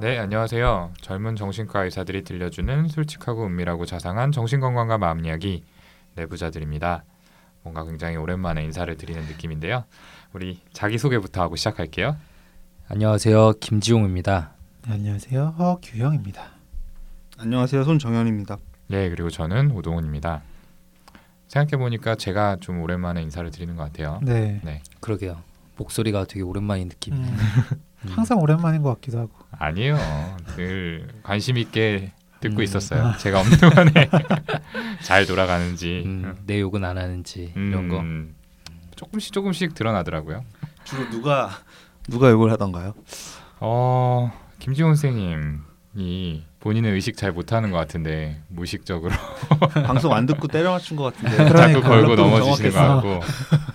네, 안녕하세요. 젊은 정신과 의사들이 들려주는 솔직하고 은밀하고 자상한 정신건강과 마음 이야기 내부자들입니다. 뭔가 굉장히 오랜만에 인사를 드리는 느낌인데요. 우리 자기 소개부터 하고 시작할게요. 안녕하세요. 김지용입니다. 네, 안녕하세요. 허규형입니다. 안녕하세요. 손정현입니다. 네, 그리고 저는 오동훈입니다. 생각해 보니까 제가 좀 오랜만에 인사를 드리는 것 같아요. 네. 네, 그러게요. 목소리가 되게 오랜만인 느낌이네요. 음, 항상 오랜만인 것 같기도 하고. 아니에요. 늘 관심 있게 듣고 음. 있었어요. 제가 없는 동안에 잘 돌아가는지 음, 내 욕은 안 하는지 이런 거. 음, 조금씩 조금씩 드러나더라고요. 주로 누가 누가 욕을 하던가요? 어 김지훈 선생님이 본인의 의식 잘 못하는 것 같은데 무의식적으로 방송 안 듣고 때려 맞춘 것 같은데. 자꾸 그러니까. 걸고 좀 넘어지시는 것. 같고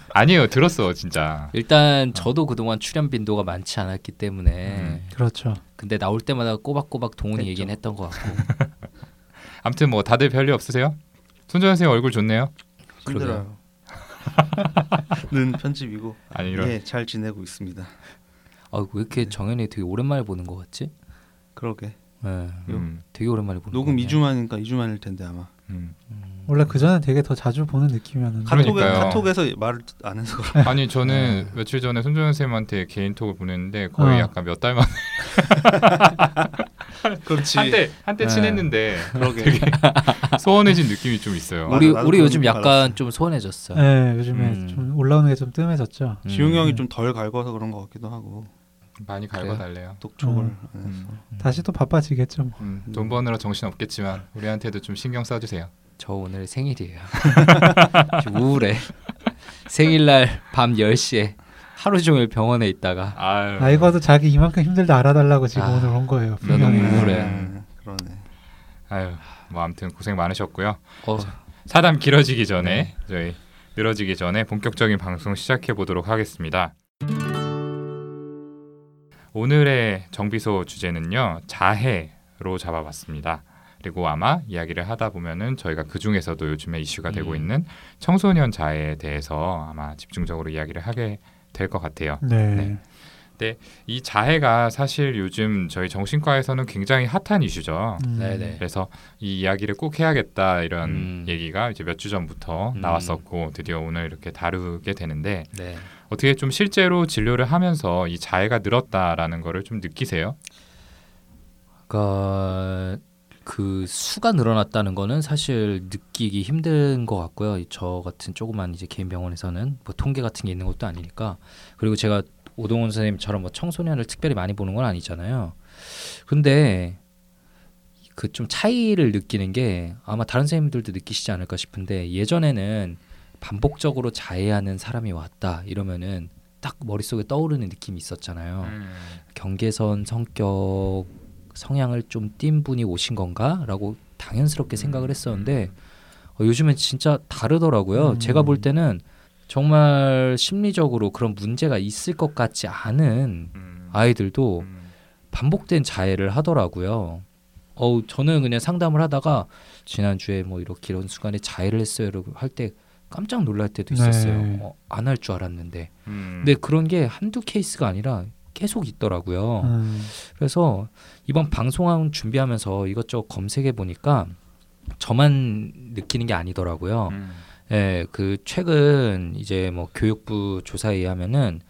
아니에요 들었어 진짜 일단 저도 그동안 출연 빈도가 많지 않았기 때문에 음. 그렇죠. 근데 나올 때마다 꼬박꼬박 동훈이. 얘기는 했던 것 같고 아무튼 뭐 다들 별일 없으세요? 손정현 선생님 얼굴 좋네요 힘들어요. 는 편집이고 아니 이런 예, 잘 지내고 있습니다. 아, 왜 이렇게 정현이 되게 오랜만에 보는 것 같지? 그러게. 네, 음, 되게 오랜만에 보는 녹음 것 같네. 2주 만이니까 2주 만일 텐데 아마. 음. 원래 그 전에 되게 더 자주 보는 느낌이었는데. 카톡에 카톡에서 말을 안 해서 그래. 아니 저는 며칠 전에 손정현 선생님한테 개인톡을 보냈는데 거의 어. 약간 몇 달 만에 그렇지. 한때 한때 네. 친했는데 그러게. 소원해진 느낌이 좀 있어요. 우리 나도 우리 그런 요즘 줄 약간 알았어. 좀 소원해졌어. 네, 요즘에 음. 좀 올라오는 게 좀 뜸해졌죠. 음. 지용 형이 좀 덜 갈궈서 그런 것 같기도 하고 많이? 갈궈달래요. 독촉을 음. 안 해서. 음. 다시 또 바빠지겠죠. 뭐. 음, 돈 버느라 정신 없겠지만 우리한테도 좀 신경 써주세요. 저 오늘 생일이에요. 좀 우울해. 생일날 밤 10시에 하루 종일 병원에 있다가 아유, 아 이거도 자기 이만큼 힘들다 알아달라고 지금 아, 오늘 온 거예요. 나 너무. 우울해. 음, 그러네. 아유, 뭐 아무튼 고생 많으셨고요. 어, 사담 길어지기 전에 네. 저희 늘어지기 전에 본격적인 방송 시작해 보도록 하겠습니다. 오늘의 정비소 주제는요 자해로 잡아봤습니다. 그리고 아마 이야기를 하다 보면은 저희가 그 중에서도 요즘에 이슈가 되고 음. 있는 청소년 자해에 대해서 아마 집중적으로 이야기를 하게 될 것 같아요. 네. 네. 이 자해가 사실 요즘 저희 정신과에서는 굉장히 핫한 이슈죠. 음. 네네. 그래서 이 이야기를 꼭 해야겠다 이런 음. 얘기가 이제 몇 주 전부터 음. 나왔었고 드디어 오늘 이렇게 다루게 되는데 네. 어떻게 좀 실제로 진료를 하면서 이 자해가 늘었다라는 거를 좀 느끼세요? 그러니까 그 수가 늘어났다는 거는 사실 느끼기 힘든 것 같고요. 이저 같은 조그만 이제 개인 병원에서는 뭐 통계 같은 게 있는 것도 아니니까. 그리고 제가 오동훈 선생님처럼 뭐 청소년을 특별히 많이 보는 건 아니잖아요. 근데 그 좀 차이를 느끼는 게 아마 다른 선생님들도 느끼시지 않을까 싶은데 예전에는 반복적으로 자해하는 사람이 왔다 이러면은 딱 머릿속에 떠오르는 느낌이 있었잖아요. 경계선 성격 성향을 좀 띈 분이 오신 건가라고 당연스럽게 생각을 했었는데 어, 요즘엔 진짜 다르더라고요. 음. 제가 볼 때는 정말 심리적으로 그런 문제가 있을 것 같지 않은 음. 아이들도 음. 반복된 자해를 하더라고요. 어우 저는 그냥 상담을 하다가 지난주에 뭐 이렇게 이런 순간에 자해를 했어요라고 할때 깜짝 놀랄 때도 있었어요. 네. 어, 안할 줄 알았는데. 음. 근데 그런 게 한두 케이스가 아니라 계속 있더라고요. 음. 그래서 이번 방송 준비하면서 이것저것 검색해 보니까 저만 느끼는 게 아니더라고요. 음. 예, 그 최근 이제 뭐 교육부 조사에 의하면은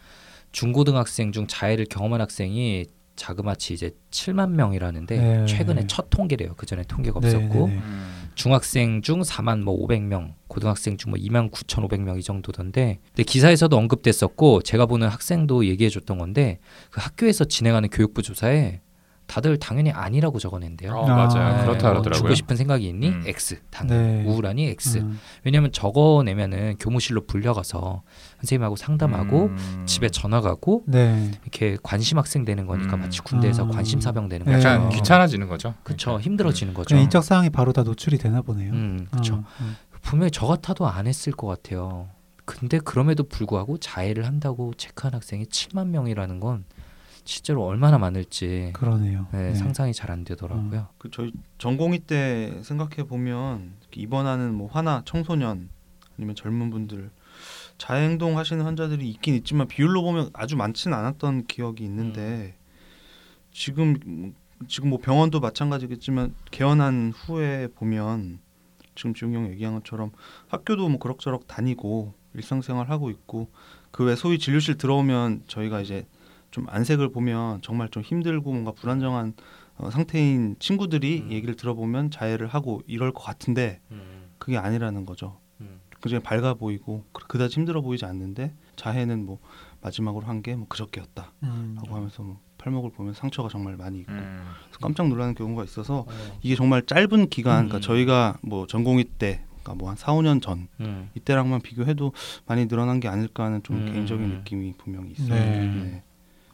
중고등학생 중 자해를 경험한 학생이 자그마치 이제 7만 명이라는데 네. 최근에 첫 통계래요. 그 전에 통계가 네, 없었고 네, 네. 음. 중학생 중 4만 뭐 500명, 고등학생 중 뭐 2만 9,500명 이 정도던데. 근데 기사에서도 언급됐었고 제가 보는 학생도 얘기해 줬던 건데 그 학교에서 진행하는 교육부 조사에 다들 당연히 아니라고 적어낸대요. 어, 맞아요. 아, 그렇다 네. 뭐 그러더라고요. 죽고 싶은 생각이 있니? 음. X. 당연. 네. 우울하니 X. 음. 왜냐하면 적어내면은 교무실로 불려가서 선생님하고 상담하고 음. 집에 전화 가고 네. 이렇게 관심 학생 되는 거니까 음. 마치 군대에서 아. 관심 사병 되는 네. 거죠. 약간 귀찮아지는 거죠. 그쵸 그러니까. 힘들어지는 거죠. 인적 사항이 바로 다 노출이 되나 보네요. 음. 어, 어. 분명히 저 같아도 안 했을 것 같아요. 근데 그럼에도 불구하고 자해를 한다고 체크한 학생이 7만 명이라는 건 실제로 얼마나 많을지 그러네요. 네, 네. 상상이 잘 안 되더라고요. 그 저희 전공의 때 생각해 보면 입원하는 뭐 화나 청소년 아니면 젊은 분들 자해 행동 하시는 환자들이 있긴 있지만 비율로 보면 아주 많지는 않았던 기억이 있는데 지금 지금 뭐 병원도 마찬가지겠지만 개원한 후에 보면 지금 지웅 형 얘기한 것처럼 학교도 뭐 그럭저럭 다니고 일상생활 하고 있고 그 외 소위 진료실 들어오면 저희가 이제 좀 안색을 보면 정말 좀 힘들고 뭔가 불안정한 어, 상태인 친구들이 음. 얘기를 들어보면 자해를 하고 이럴 것 같은데 그게 아니라는 거죠. 음. 굉장히 밝아 보이고 그- 그다지 힘들어 보이지 않는데 자해는 뭐 마지막으로 한 게 뭐 그저께였다라고 음. 하면서 뭐 팔목을 보면 상처가 정말 많이 있고 음. 깜짝 놀라는 경우가 있어서 어. 이게 정말 짧은 기간 그러니까 음. 저희가 뭐 전공의 때 그러니까 뭐 한 4, 5년 전 음. 이때랑만 비교해도 많이 늘어난 게 아닐까 하는 좀 음. 개인적인 느낌이 분명히 있어요. 네.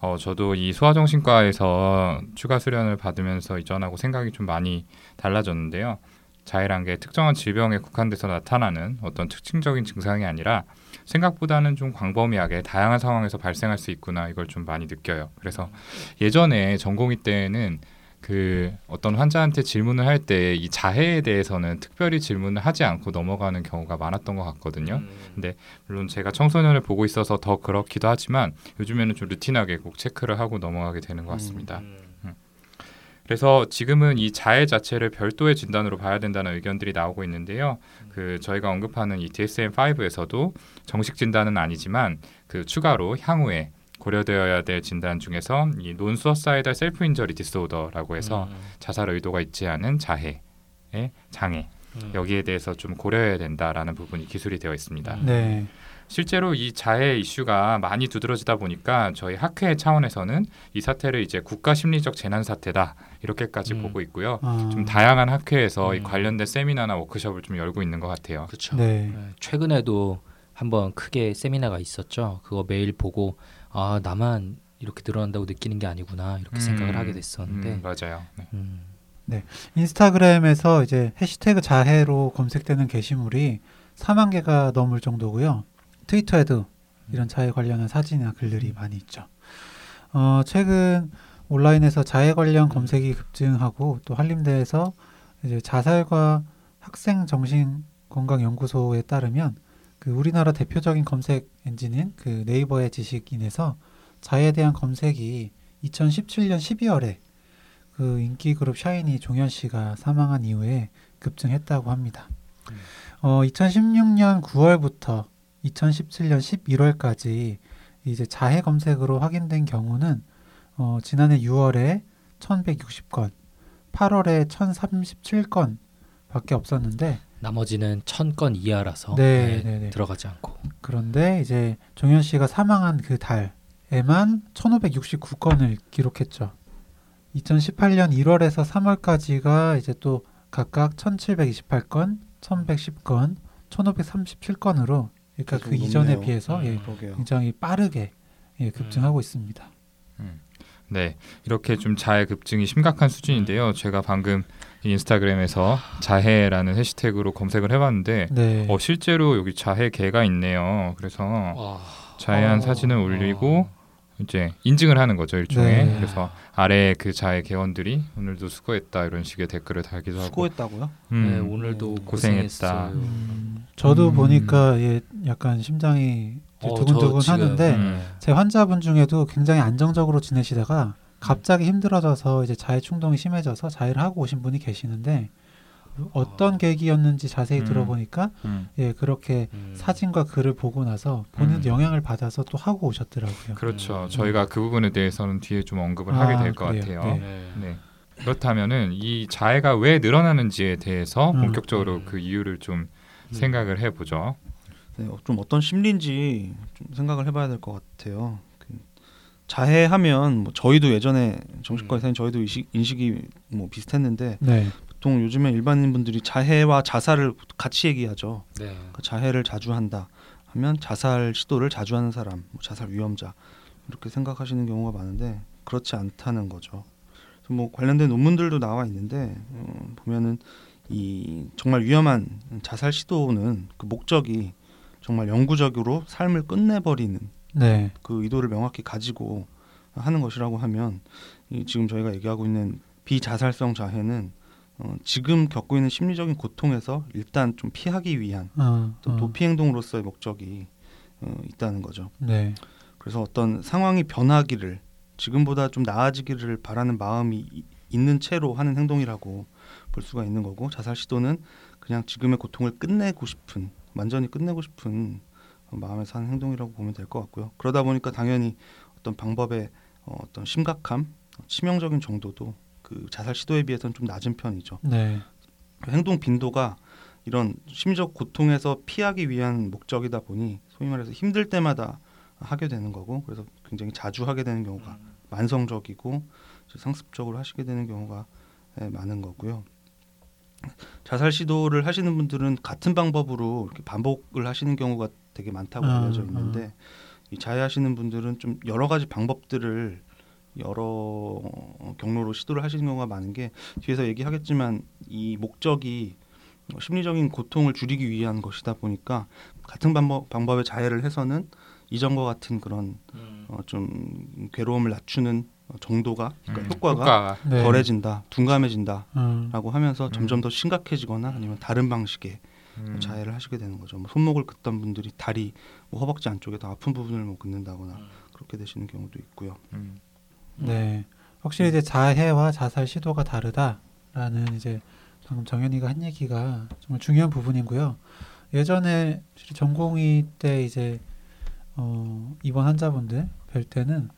어, 저도 이 소아정신과에서 추가 수련을 받으면서 이전하고 생각이 좀 많이 달라졌는데요. 자해란 게 특정한 질병에 국한돼서 나타나는 어떤 특징적인 증상이 아니라 생각보다는 좀 광범위하게 다양한 상황에서 발생할 수 있구나 이걸 좀 많이 느껴요. 그래서 예전에 전공의 때는 그 어떤 환자한테 질문을 할 때 이 자해에 대해서는 특별히 질문을 하지 않고 넘어가는 경우가 많았던 것 같거든요. 음. 근데 물론 제가 청소년을 보고 있어서 더 그렇기도 하지만 요즘에는 좀 루틴하게 꼭 체크를 하고 넘어가게 되는 것 같습니다. 음. 그래서 지금은 이 자해 자체를 별도의 진단으로 봐야 된다는 의견들이 나오고 있는데요. 그 저희가 언급하는 이 DSM-5에서도 정식 진단은 아니지만 그 추가로 향후에 고려되어야 될 진단 중에서 이 논수어사이달 셀프 인저리 디스오더라고 해서 음. 자살 의도가 있지 않은 자해의 장애 음. 여기에 대해서 좀 고려해야 된다라는 부분이 기술이 되어 있습니다. 음. 네. 실제로 이 자해 이슈가 많이 두드러지다 보니까 저희 학회 차원에서는 이 사태를 이제 국가 심리적 재난 사태다 이렇게까지 음. 보고 있고요. 아, 좀 다양한 학회에서 이 음. 관련된 세미나나 워크숍을 좀 열고 있는 것 같아요. 그렇죠. 네. 네, 최근에도 한번 크게 세미나가 있었죠. 그거 매일 보고 아 나만 이렇게 늘어난다고 느끼는 게 아니구나 이렇게 음, 생각을 하게 됐었는데 음, 맞아요. 네. 음. 인스타그램에서 이제 해시태그 자해로 검색되는 게시물이 4만 개가 넘을 정도고요. 트위터에도 이런 자해 관련한 사진이나 글들이 많이 있죠. 어, 최근 온라인에서 자해 관련 검색이 급증하고 또 한림대에서 이제 자살과 학생 정신 건강 연구소에 따르면 그 우리나라 대표적인 검색 엔진인 그 네이버의 지식인에서 자해에 대한 검색이 2017년 12월에 그 인기 그룹 샤이니 종현 씨가 사망한 이후에 급증했다고 합니다. 음. 어, 2016년 9월부터 2017년 11월까지 이제 자해 검색으로 확인된 경우는 어, 지난해 6월에 1,160건, 8월에 1,037건 밖에 없었는데 나머지는 천건 이하라서 네, 네, 네, 네. 들어가지 않고 그런데 이제 종현 씨가 사망한 그 달에만 1,569건을 기록했죠. 2018년 1월에서 3월까지가 이제 또 각각 1,728건, 1,110건, 1,537건으로 그러니까 그좀 이전에 높네요. 비해서 음. 예. 굉장히 빠르게 예, 급증하고 있습니다. 네, 이렇게 좀 자해 급증이 심각한 수준인데요. 제가 방금 이 인스타그램에서 자해라는 해시태그로 검색을 해봤는데 네. 어, 실제로 여기 자해 개가 있네요. 그래서 와, 자해한 어. 사진을 올리고 이제 인증을 하는 거죠 일종의 네. 그래서 아래 그 자해 개원들이 오늘도 수고했다 이런 식의 댓글을 달기도 하고 수고했다고요? 음, 네, 오늘도 고생했다. 고생했어요. 음, 저도 음. 보니까 예, 약간 심장이 어, 두근두근 하는데 음. 제 환자분 중에도 굉장히 안정적으로 지내시다가 갑자기 힘들어져서 이제 자해 충동이 심해져서 자해를 하고 오신 분이 계시는데 어떤 아. 계기였는지 자세히 음. 들어보니까 음. 예 그렇게 음. 사진과 글을 보고 나서 본인 음. 영향을 받아서 또 하고 오셨더라고요. 그렇죠 음. 저희가 그 부분에 대해서는 뒤에 좀 언급을 아, 하게 될 것? 같아요 네. 네. 네. 그렇다면은 이 자해가 왜 늘어나는지에 대해서 음. 본격적으로 음. 그 이유를 좀 음. 생각을 해보죠 네, 어, 좀 어떤 심리인지 좀 생각을 해봐야 될 것 같아요. 그 자해하면 뭐 저희도 예전에 정신과에서는 저희도 인식, 인식이 뭐 비슷했는데 네. 보통 요즘에 일반인 분들이 자해와 자살을 같이 얘기하죠. 네. 그러니까 자해를 자주 한다 하면 자살 시도를 자주 하는 사람, 뭐 자살 위험자 이렇게 생각하시는 경우가 많은데 그렇지 않다는 거죠. 그래서 뭐 관련된 논문들도 나와 있는데 어, 보면은 이 정말 위험한 자살 시도는 그 목적이 정말 영구적으로 삶을 끝내버리는 네. 그 의도를 명확히 가지고 하는 것이라고 하면 이 지금 저희가 얘기하고 있는 비자살성 자해는 어, 지금 겪고 있는 심리적인 고통에서 일단 좀 피하기 위한 어, 또 어, 도피 행동으로서의 목적이 어, 있다는 거죠. 네. 그래서 어떤 상황이 변하기를 지금보다 좀 나아지기를 바라는 마음이 이- 있는 채로 하는 행동이라고 볼 수가 있는 거고 자살 시도는 그냥 지금의 고통을 끝내고 싶은 완전히 끝내고 싶은 마음에서 하는 행동이라고 보면 될 것 같고요. 그러다 보니까 당연히 어떤 방법의 어, 어떤 심각함, 치명적인 정도도 그 자살 시도에 비해서는 좀 낮은 편이죠. 네. 그 행동 빈도가 이런 심리적 고통에서 피하기 위한 목적이다 보니 소위 말해서 힘들 때마다 하게 되는 거고 그래서 굉장히 자주 하게 되는 경우가 만성적이고 이제 상습적으로 하시게 되는 경우가 예, 많은 거고요. 자살 시도를 하시는 분들은 같은 방법으로 이렇게 반복을 하시는 경우가 되게 많다고 아, 알려져 있는데 이 자해하시는 분들은 좀 여러 가지 방법들을 여러 어, 경로로 시도를 하시는 경우가 많은 게 뒤에서 얘기하겠지만 이 목적이 어, 심리적인 고통을 줄이기 위한 것이다 보니까 같은 방법, 방법의 자해를 해서는 이전과 같은 그런 어, 좀 괴로움을 낮추는 어, 정도가 그러니까 음, 효과가 네. 덜해진다, 둔감해진다라고 음. 하면서 점점 음. 더 심각해지거나 아니면 다른 방식의 음. 자해를 하시게 되는 거죠. 뭐 손목을 긋던 분들이 다리, 뭐 허벅지 안쪽에 더 아픈 부분을 뭐 긋는다거나 그렇게 되시는 경우도 있고요. 음. 네. 확실히 이제 자해와 자살 시도가 다르다라는 이제 방금 정현이가 한 얘기가 정말 중요한 부분이고요. 예전에 전공의 때 이제 어, 입원 환자분들 뵐 때는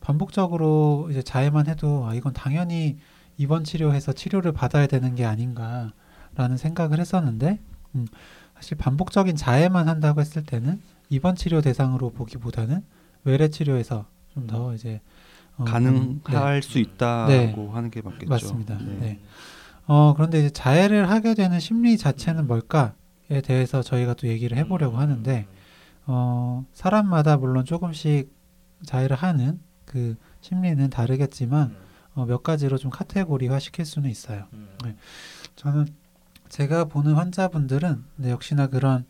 반복적으로 이제 자해만 해도 아 이건 당연히 입원 치료해서 치료를 받아야 되는 게 아닌가라는 생각을 했었는데 음, 사실 반복적인 자해만 한다고 했을 때는 입원 치료 대상으로 보기보다는 외래 치료에서 좀 더 이제 어, 가능할 수 있다고 네. 하는 게 맞겠죠. 맞습니다. 네. 네. 어, 그런데 이제 자해를 하게 되는 심리 자체는 뭘까에 대해서 저희가 또 얘기를 해보려고 하는데, 어, 사람마다 물론 조금씩 자해를 하는 그 심리는 다르겠지만, 어, 몇 가지로 좀 카테고리화 시킬 수는 있어요. 저는 제가 보는 환자분들은 네, 역시나 그런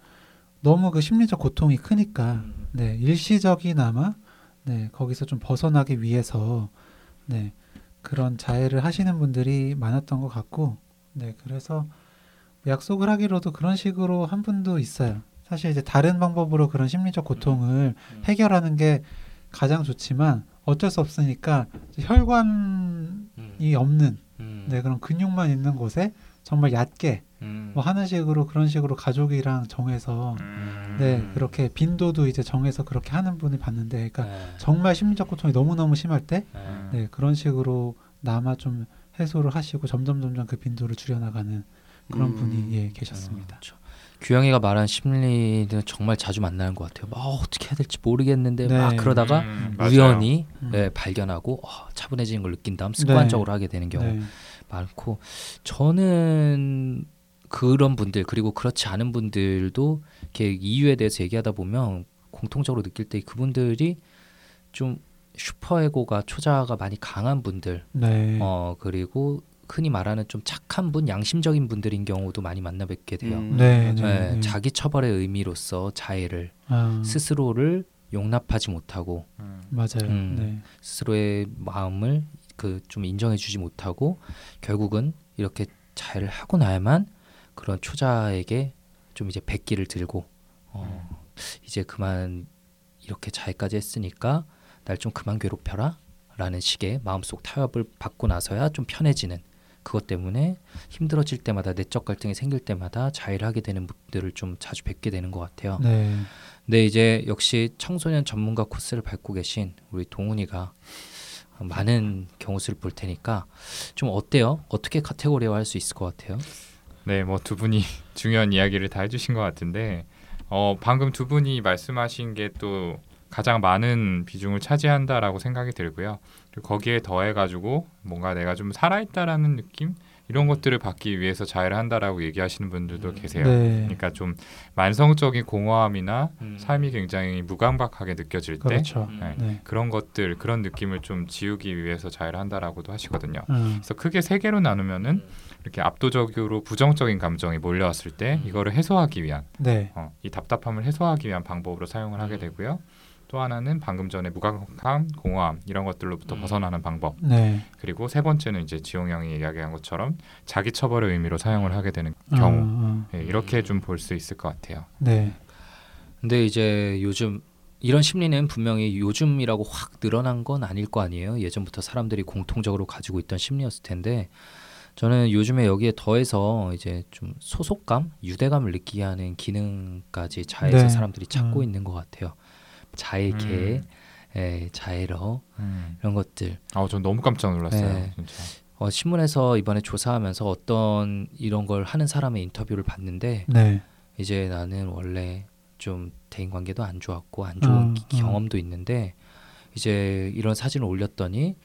너무 그 심리적 고통이 크니까 네, 일시적이나마 네, 거기서 좀 벗어나기 위해서 네, 그런 자해를 하시는 분들이 많았던 것 같고 네, 그래서 약속을 하기로도 그런 식으로 한 분도 있어요. 사실 이제 다른 방법으로 그런 심리적 고통을 해결하는 게 가장 좋지만 어쩔 수 없으니까 혈관이 없는 네, 그런 근육만 있는 곳에 정말 얕게 뭐 하는 식으로 그런 식으로 가족이랑 정해서 음. 네 그렇게 빈도도 이제 정해서 그렇게 하는 분을 봤는데 그러니까 네. 정말 심리적 고통이 너무 너무 심할 때 음. 네, 그런 식으로 남아 좀 해소를 하시고 점점 점점 그 빈도를 줄여나가는 그런 음. 분이 예 계셨습니다. 그렇죠. 규영이가 말한 심리는 정말 자주 만나는 것 같아요. 막 어떻게 해야 될지 모르겠는데 막 네. 그러다가 음, 맞아요. 우연히 음. 네, 발견하고 어, 차분해지는 걸 느낀 다음 습관적으로 하게 되는 경우 네. 많고 저는 그런 분들 그리고 그렇지 않은 분들도 이렇게 이유에 대해서 얘기하다 보면 공통적으로 느낄 때 그분들이 좀 슈퍼에고가 초자가 많이 강한 분들 네. 어 그리고 흔히 말하는 좀 착한 분 양심적인 분들인 경우도 많이 만나 뵙게 돼요. 음, 네, 맞아요. 네, 네. 자기 처벌의 의미로서 자해를 아, 스스로를 용납하지 못하고 음. 맞아요. 음. 네. 스스로의 마음을 그 좀 인정해주지 못하고 결국은 이렇게 자해를 하고 나야만 그런 초자에게 좀 이제 백기를 들고 어, 이제 그만 이렇게 자해까지 했으니까 날 좀 그만 괴롭혀라 라는 식의 마음속 타협을 받고 나서야 좀 편해지는 그것 때문에 힘들어질 때마다 내적 갈등이 생길 때마다 자해를 하게 되는 분들을 좀 자주 뵙게 되는 것 같아요. 네. 근데 이제 역시 청소년 전문가 코스를 밟고 계신 우리 동훈이가 많은 경우 수를 볼 테니까 좀 어때요? 어떻게 카테고리화 할 수 있을 것 같아요? 네, 뭐 두 분이 중요한 이야기를 다 해주신 것 같은데 어, 방금 두 분이 말씀하신 게 또 가장 많은 비중을 차지한다라고 생각이 들고요. 거기에 더해가지고 뭔가 내가 좀 살아있다라는 느낌 이런 것들을 받기 위해서 자해를 한다라고 얘기하시는 분들도 계세요. 네. 그러니까 좀 만성적인 공허함이나 삶이 굉장히 무감각하게 느껴질 때 그렇죠. 네. 네. 그런 것들 그런 느낌을 좀 지우기 위해서 자해를 한다라고도 하시거든요. 음. 그래서 크게 세 개로 나누면은 이렇게 압도적으로 부정적인 감정이 몰려왔을 때 이거를 해소하기 위한 네. 어, 이 답답함을 해소하기 위한 방법으로 사용을 하게 되고요. 또 하나는 방금 전에 무감각함, 공허함 이런 것들로부터 음. 벗어나는 방법. 네. 그리고 세 번째는 이제 지용 형이 이야기한 것처럼 자기 처벌의 의미로 사용을 하게 되는 경우. 어, 어. 예, 이렇게 좀 볼 수 있을 것 같아요. 네. 근데 이제 요즘 이런 심리는 분명히 요즘이라고 확 늘어난 건 아닐 거 아니에요. 예전부터 사람들이 공통적으로 가지고 있던 심리였을 텐데 저는 요즘에 여기에 더해서 이제 좀 소속감, 유대감을 느끼게 하는 기능까지 자해에서 네. 사람들이 찾고 음. 있는 것 같아요. 자해계, 음. 예, 자해러 음. 이런 것들. 아, 전 너무 깜짝 놀랐어요. 네. 진짜. 어, 신문에서 이번에 조사하면서 어떤 이런 걸 하는 사람의 인터뷰를 봤는데 네. 이제 나는 원래 좀 대인 관계도 안 좋았고 안 좋은 음, 기- 음. 경험도 있는데 이제 이런 사진을 올렸더니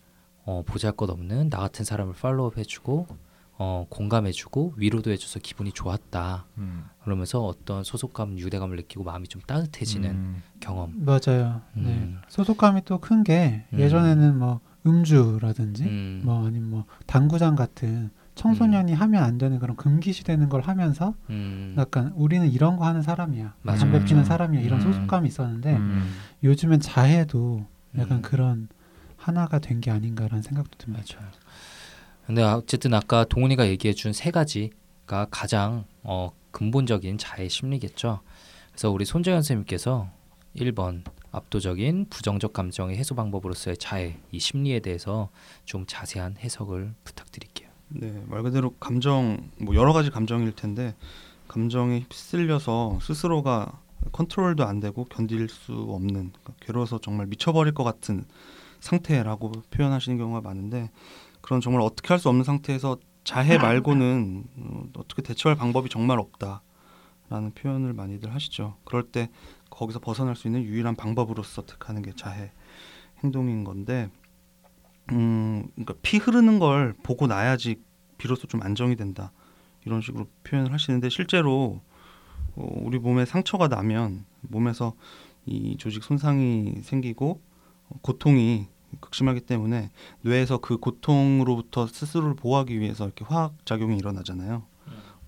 어, 보잘것없는 나 같은 사람을 팔로우업 해주고 어, 공감해주고 위로도 해줘서 기분이 좋았다. 음. 그러면서 어떤 소속감, 유대감을 느끼고 마음이 좀 따뜻해지는 음. 경험. 맞아요. 네. 음. 소속감이 또 큰게 음. 예전에는 뭐 음주라든지 음. 뭐 아니면 뭐 당구장 같은 청소년이 하면 안 되는 그런 금기시되는 걸 하면서 음. 약간 우리는 이런 거 하는 사람이야 맞아, 담배. 피는 사람이야 이런 음. 소속감이 있었는데 음. 요즘엔 자해도 약간 음. 그런 하나가 된 게 아닌가라는 생각도 듭니다. 맞아요. 근데 어쨌든 아까 동훈이가 얘기해 준 세 가지가 가장 어, 근본적인 자해 심리겠죠. 그래서 우리 손재현 선생님께서 1번 압도적인 부정적 감정의 해소 방법으로서의 자해 이 심리에 대해서 좀 자세한 해석을 부탁드릴게요. 네, 말 그대로 감정 뭐 여러 가지 감정일 텐데 감정에 휩쓸려서 스스로가 컨트롤도 안 되고 견딜 수 없는 그러니까 괴로워서 정말 미쳐버릴 것 같은 상태라고 표현하시는 경우가 많은데 그런 정말 어떻게 할 수 없는 상태에서 자해 말고는 어, 어떻게 대처할 방법이 정말 없다라는 표현을 많이들 하시죠. 그럴 때 거기서 벗어날 수 있는 유일한 방법으로서 택하는 게 자해 행동인 건데 음, 그러니까 피 흐르는 걸 보고 나야지 비로소 좀 안정이 된다 이런 식으로 표현을 하시는데 실제로 어, 우리 몸에 상처가 나면 몸에서 이 조직 손상이 생기고 어, 고통이 극심하기 때문에 뇌에서 그 고통으로부터 스스로를 보호하기 위해서 이렇게 화학 작용이 일어나잖아요.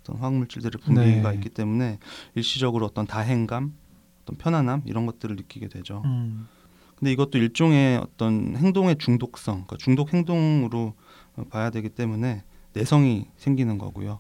어떤 화학 물질들의 분비가 네. 있기 때문에 일시적으로 어떤 다행감, 어떤 편안함 이런 것들을 느끼게 되죠. 음, 근데 이것도 일종의 어떤 행동의 중독성, 그러니까 중독 행동으로 어, 봐야 되기 때문에 내성이 생기는 거고요.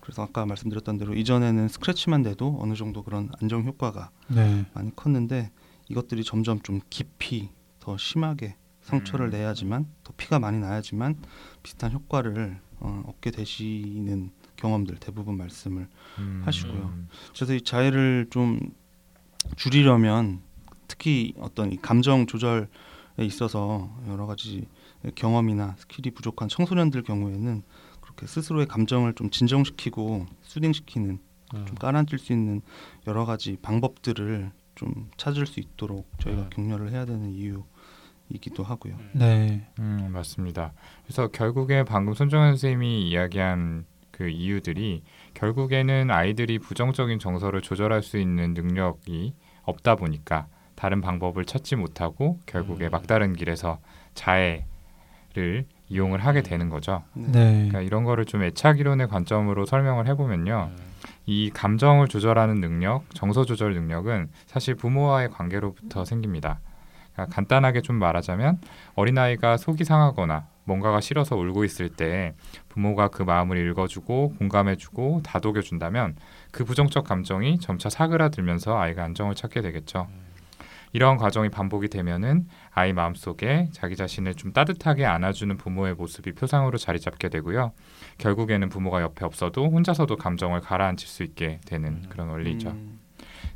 그래서 아까 말씀드렸던 대로 이전에는 스크래치만 돼도 어느 정도 그런 안정 효과가 네. 많이 컸는데 이것들이 점점 좀 깊이 더 심하게 상처를 음. 내야지만 더 피가 많이 나야지만 비슷한 효과를 어, 얻게 되시는 경험들 대부분 말씀을 음. 하시고요. 그래서 이 자해를 좀 줄이려면 특히 어떤 이 감정 조절에 있어서 여러 가지 경험이나 skill이 부족한 청소년들 경우에는 그렇게 스스로의 감정을 좀 진정시키고 soothing시키는 음. 좀 가라앉힐 수 있는 여러 가지 방법들을 좀 찾을 수 있도록 저희가 음. 격려를 해야 되는 이유 이기도 하고요. 네. 음, 맞습니다. 그래서 결국에 방금 손정현 선생님이 이야기한 그 이유들이 결국에는 아이들이 부정적인 정서를 조절할 수 있는 능력이 없다 보니까 다른 방법을 찾지 못하고 결국에 음. 막다른 길에서 자해를 이용을 하게 되는 거죠. 네. 그러니까 이런 거를 좀 애착 이론의 관점으로 설명을 해보면요. 이 감정을 조절하는 능력, 정서 조절 능력은 사실 부모와의 관계로부터 생깁니다. 그러니까 간단하게 좀 말하자면 어린아이가 속이 상하거나 뭔가가 싫어서 울고 있을 때 부모가 그 마음을 읽어주고 공감해주고 다독여준다면 그 부정적 감정이 점차 사그라들면서 아이가 안정을 찾게 되겠죠. 이러한 과정이 반복이 되면은 아이 마음속에 자기 자신을 좀 따뜻하게 안아주는 부모의 모습이 표상으로 자리 잡게 되고요. 결국에는 부모가 옆에 없어도 혼자서도 감정을 가라앉힐 수 있게 되는 그런 원리죠. 음,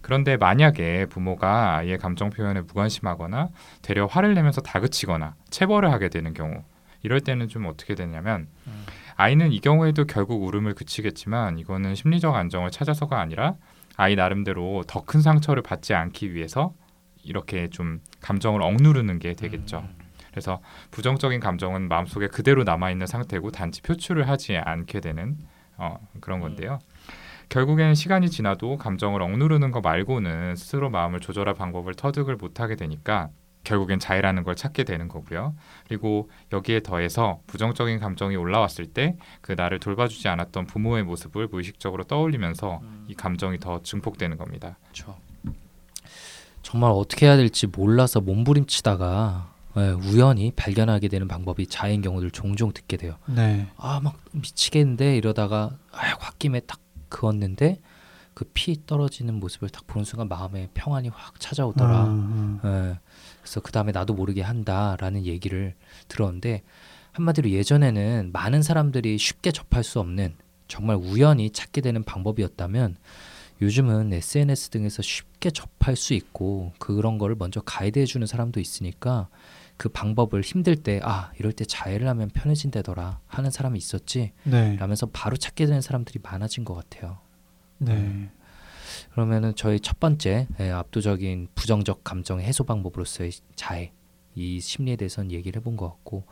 그런데 만약에 부모가 아이의 감정 표현에 무관심하거나 되려 화를 내면서 다그치거나 체벌을 하게 되는 경우 이럴 때는 좀 어떻게 되냐면 음. 아이는 이 경우에도 결국 울음을 그치겠지만 이거는 심리적 안정을 찾아서가 아니라 아이 나름대로 더 큰 상처를 받지 않기 위해서 이렇게 좀 감정을 억누르는 게 되겠죠. 음. 그래서 부정적인 감정은 마음속에 그대로 남아 있는 상태고 단지 표출을 하지 않게 되는 어, 그런 건데요. 결국에는 시간이 지나도 감정을 억누르는 거 말고는 스스로 마음을 조절할 방법을 터득을 못하게 되니까 결국엔 자해라는 걸 찾게 되는 거고요. 그리고 여기에 더해서 부정적인 감정이 올라왔을 때 그 나를 돌봐주지 않았던 부모의 모습을 무의식적으로 떠올리면서 이 감정이 더 증폭되는 겁니다. 그렇죠. 정말 어떻게 해야 될지 몰라서 몸부림치다가 예, 우연히 발견하게 되는 방법이 자해인 경우들 종종 듣게 돼요. 네. 아막 미치겠는데 이러다가 아 홧김에 딱 그었는데 그 피 떨어지는 모습을 딱 보는 순간 마음에 평안이 확 찾아오더라. 아, 아. 예. 그래서 그 다음에 나도 모르게 한다라는 얘기를 들었는데 한마디로 예전에는 많은 사람들이 쉽게 접할 수 없는 정말 우연히 찾게 되는 방법이었다면 요즘은 SNS 등에서 쉽게 접할 수 있고 그런 거를 먼저 가이드해 주는 사람도 있으니까 그 방법을 힘들 때 아 이럴 때 자해를 하면 편해진다더라 하는 사람이 있었지 네. 라면서 바로 찾게 되는 사람들이 많아진 것 같아요. 네. 그러면은 저희 첫 번째 예, 압도적인 부정적 감정 해소 방법으로서의 자해 이 심리에 대해서는 얘기를 해본 것 같고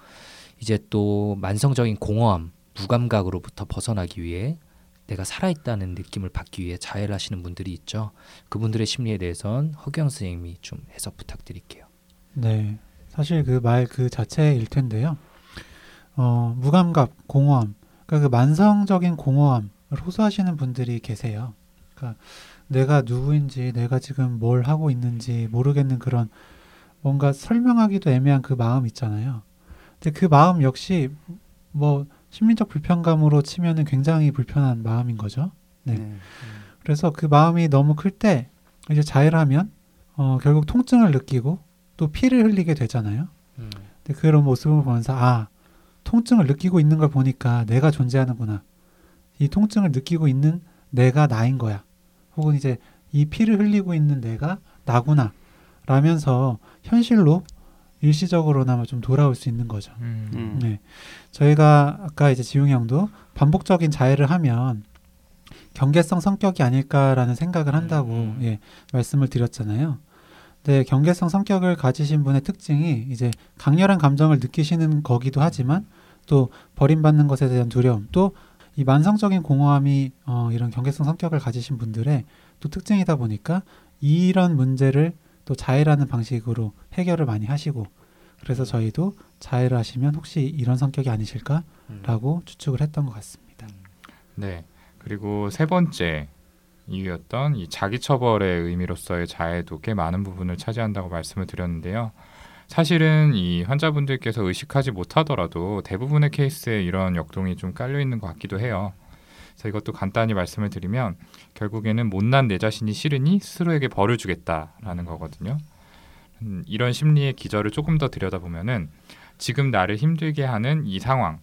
이제 또 만성적인 공허함 무감각으로부터 벗어나기 위해 내가 살아있다는 느낌을 받기 위해 자해를 하시는 분들이 있죠. 그분들의 심리에 대해서는 허경 선생님이 좀 해석 부탁드릴게요. 네. 사실 그말그 자체일 텐데요. 어, 무감각, 공허함. 그러니까 그 만성적인 공허함을 호소하시는 분들이 계세요. 그러니까 내가 누구인지, 내가 지금 뭘 하고 있는지 모르겠는 그런 뭔가 설명하기도 애매한 그 마음 있잖아요. 근데 그 마음 역시 뭐 심리적 불편감으로 치면은 굉장히 불편한 마음인 거죠. 네. 네. 그래서 그 마음이 너무 클 때 이제 자해를 하면 어, 결국 통증을 느끼고 또 피를 흘리게 되잖아요. 근데 그런 모습을 보면서 아 통증을 느끼고 있는 걸 보니까 내가 존재하는구나. 이 통증을 느끼고 있는 내가 나인 거야. 혹은 이제 이 피를 흘리고 있는 내가 나구나. 라면서 현실로 일시적으로나마 좀 돌아올 수 있는 거죠. 음. 네. 저희가 아까 이제 지웅이 형도 반복적인 자해를 하면 경계성 성격이 아닐까라는 생각을 한다고 음. 예, 말씀을 드렸잖아요. 근데 경계성 성격을 가지신 분의 특징이 이제 강렬한 감정을 느끼시는 거기도 하지만 또 버림받는 것에 대한 두려움 또 이 만성적인 공허함이 어, 이런 경계성 성격을 가지신 분들의 또 특징이다 보니까 이런 문제를 또 자해라는 방식으로 해결을 많이 하시고 그래서 저희도 자해를 하시면 혹시 이런 성격이 아니실까라고 추측을 했던 것 같습니다. 네. 그리고 세 번째 이유였던 이 자기 처벌의 의미로서의 자해도 꽤 많은 부분을 차지한다고 말씀을 드렸는데요. 사실은 이 환자분들께서 의식하지 못하더라도 대부분의 케이스에 이런 역동이 좀 깔려 있는 것 같기도 해요. 그래서 이것도 간단히 말씀을 드리면 결국에는 못난 내 자신이 싫으니 스스로에게 벌을 주겠다라는 거거든요. 음, 이런 심리의 기저를 조금 더 들여다보면은 지금 나를 힘들게 하는 이 상황,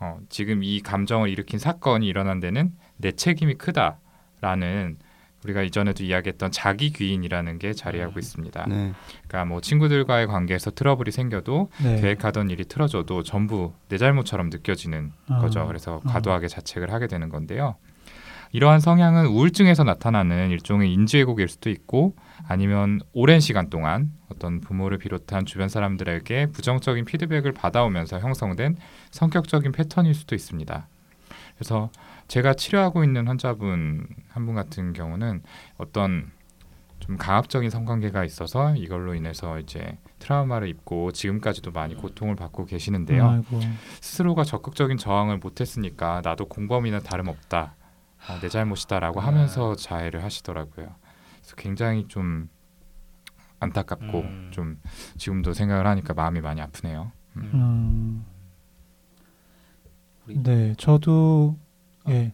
어, 지금 이 감정을 일으킨 사건이 일어난 데는 내 책임이 크다 라는 우리가 이전에도 이야기했던 자기 귀인이라는 게 자리하고 음. 있습니다. 네. 그러니까 뭐 친구들과의 관계에서 트러블이 생겨도 네. 계획하던 일이 틀어져도 전부 내 잘못처럼 느껴지는 어, 거죠. 그래서 어. 과도하게 자책을 하게 되는 건데요. 이러한 성향은 우울증에서 나타나는 일종의 인지왜곡일 수도 있고 아니면 오랜 시간 동안 어떤 부모를 비롯한 주변 사람들에게 부정적인 피드백을 받아오면서 형성된 성격적인 패턴일 수도 있습니다. 그래서 제가 치료하고 있는 환자분 한 분 같은 경우는 어떤 좀 강압적인 성관계가 있어서 이걸로 인해서 이제 트라우마를 입고 지금까지도 많이 고통을 받고 계시는데요. 아이고. 스스로가 적극적인 저항을 못했으니까 나도 공범이나 다름없다. 아, 내 잘못이다라고 아. 하면서 자해를 하시더라고요. 그래서 굉장히 좀 안타깝고 음. 좀 지금도 생각을 하니까 마음이 많이 아프네요. 음, 우리- 네, 저도 아, 예,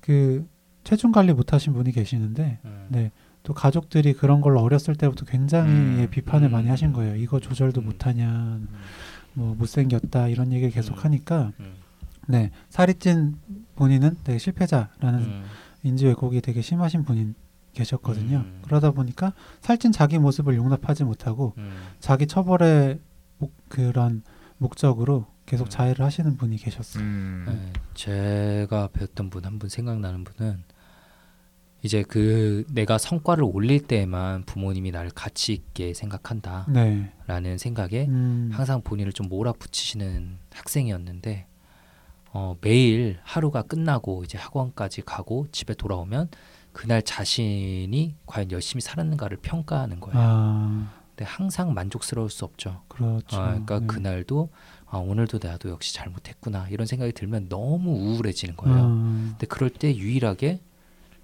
그 체중 관리 못하신 분이 계시는데 음. 네. 또 가족들이 그런 걸로 어렸을 때부터 굉장히 음. 예, 비판을 음. 많이 하신 거예요. 이거 조절도 음. 못하냐, 음. 뭐 못생겼다 이런 얘기를 계속 음. 하니까 음. 네 살이 찐 본인은 되게 실패자라는 음. 인지 왜곡이 되게 심하신 분이 계셨거든요. 음. 그러다 보니까 살찐 자기 모습을 용납하지 못하고 음. 자기 처벌의 목, 그런 목적으로 계속 음. 자해를 하시는 분이 계셨어요. 음. 네, 제가 배웠던 분 한 분 생각나는 분은 이제 그 내가 성과를 올릴 때에만 부모님이 나를 가치 있게 생각한다라는 네. 생각에 음. 항상 본인을 좀 몰아붙이시는 학생이었는데 어, 매일 하루가 끝나고 이제 학원까지 가고 집에 돌아오면 그날 자신이 과연 열심히 살았는가를 평가하는 거예요. 아 근데 항상 만족스러울 수 없죠. 그렇죠. 아, 그러니까 네. 그날도 아, 오늘도 나도 역시 잘못했구나 이런 생각이 들면 너무 우울해지는 거예요. 아, 근데 그럴 때 유일하게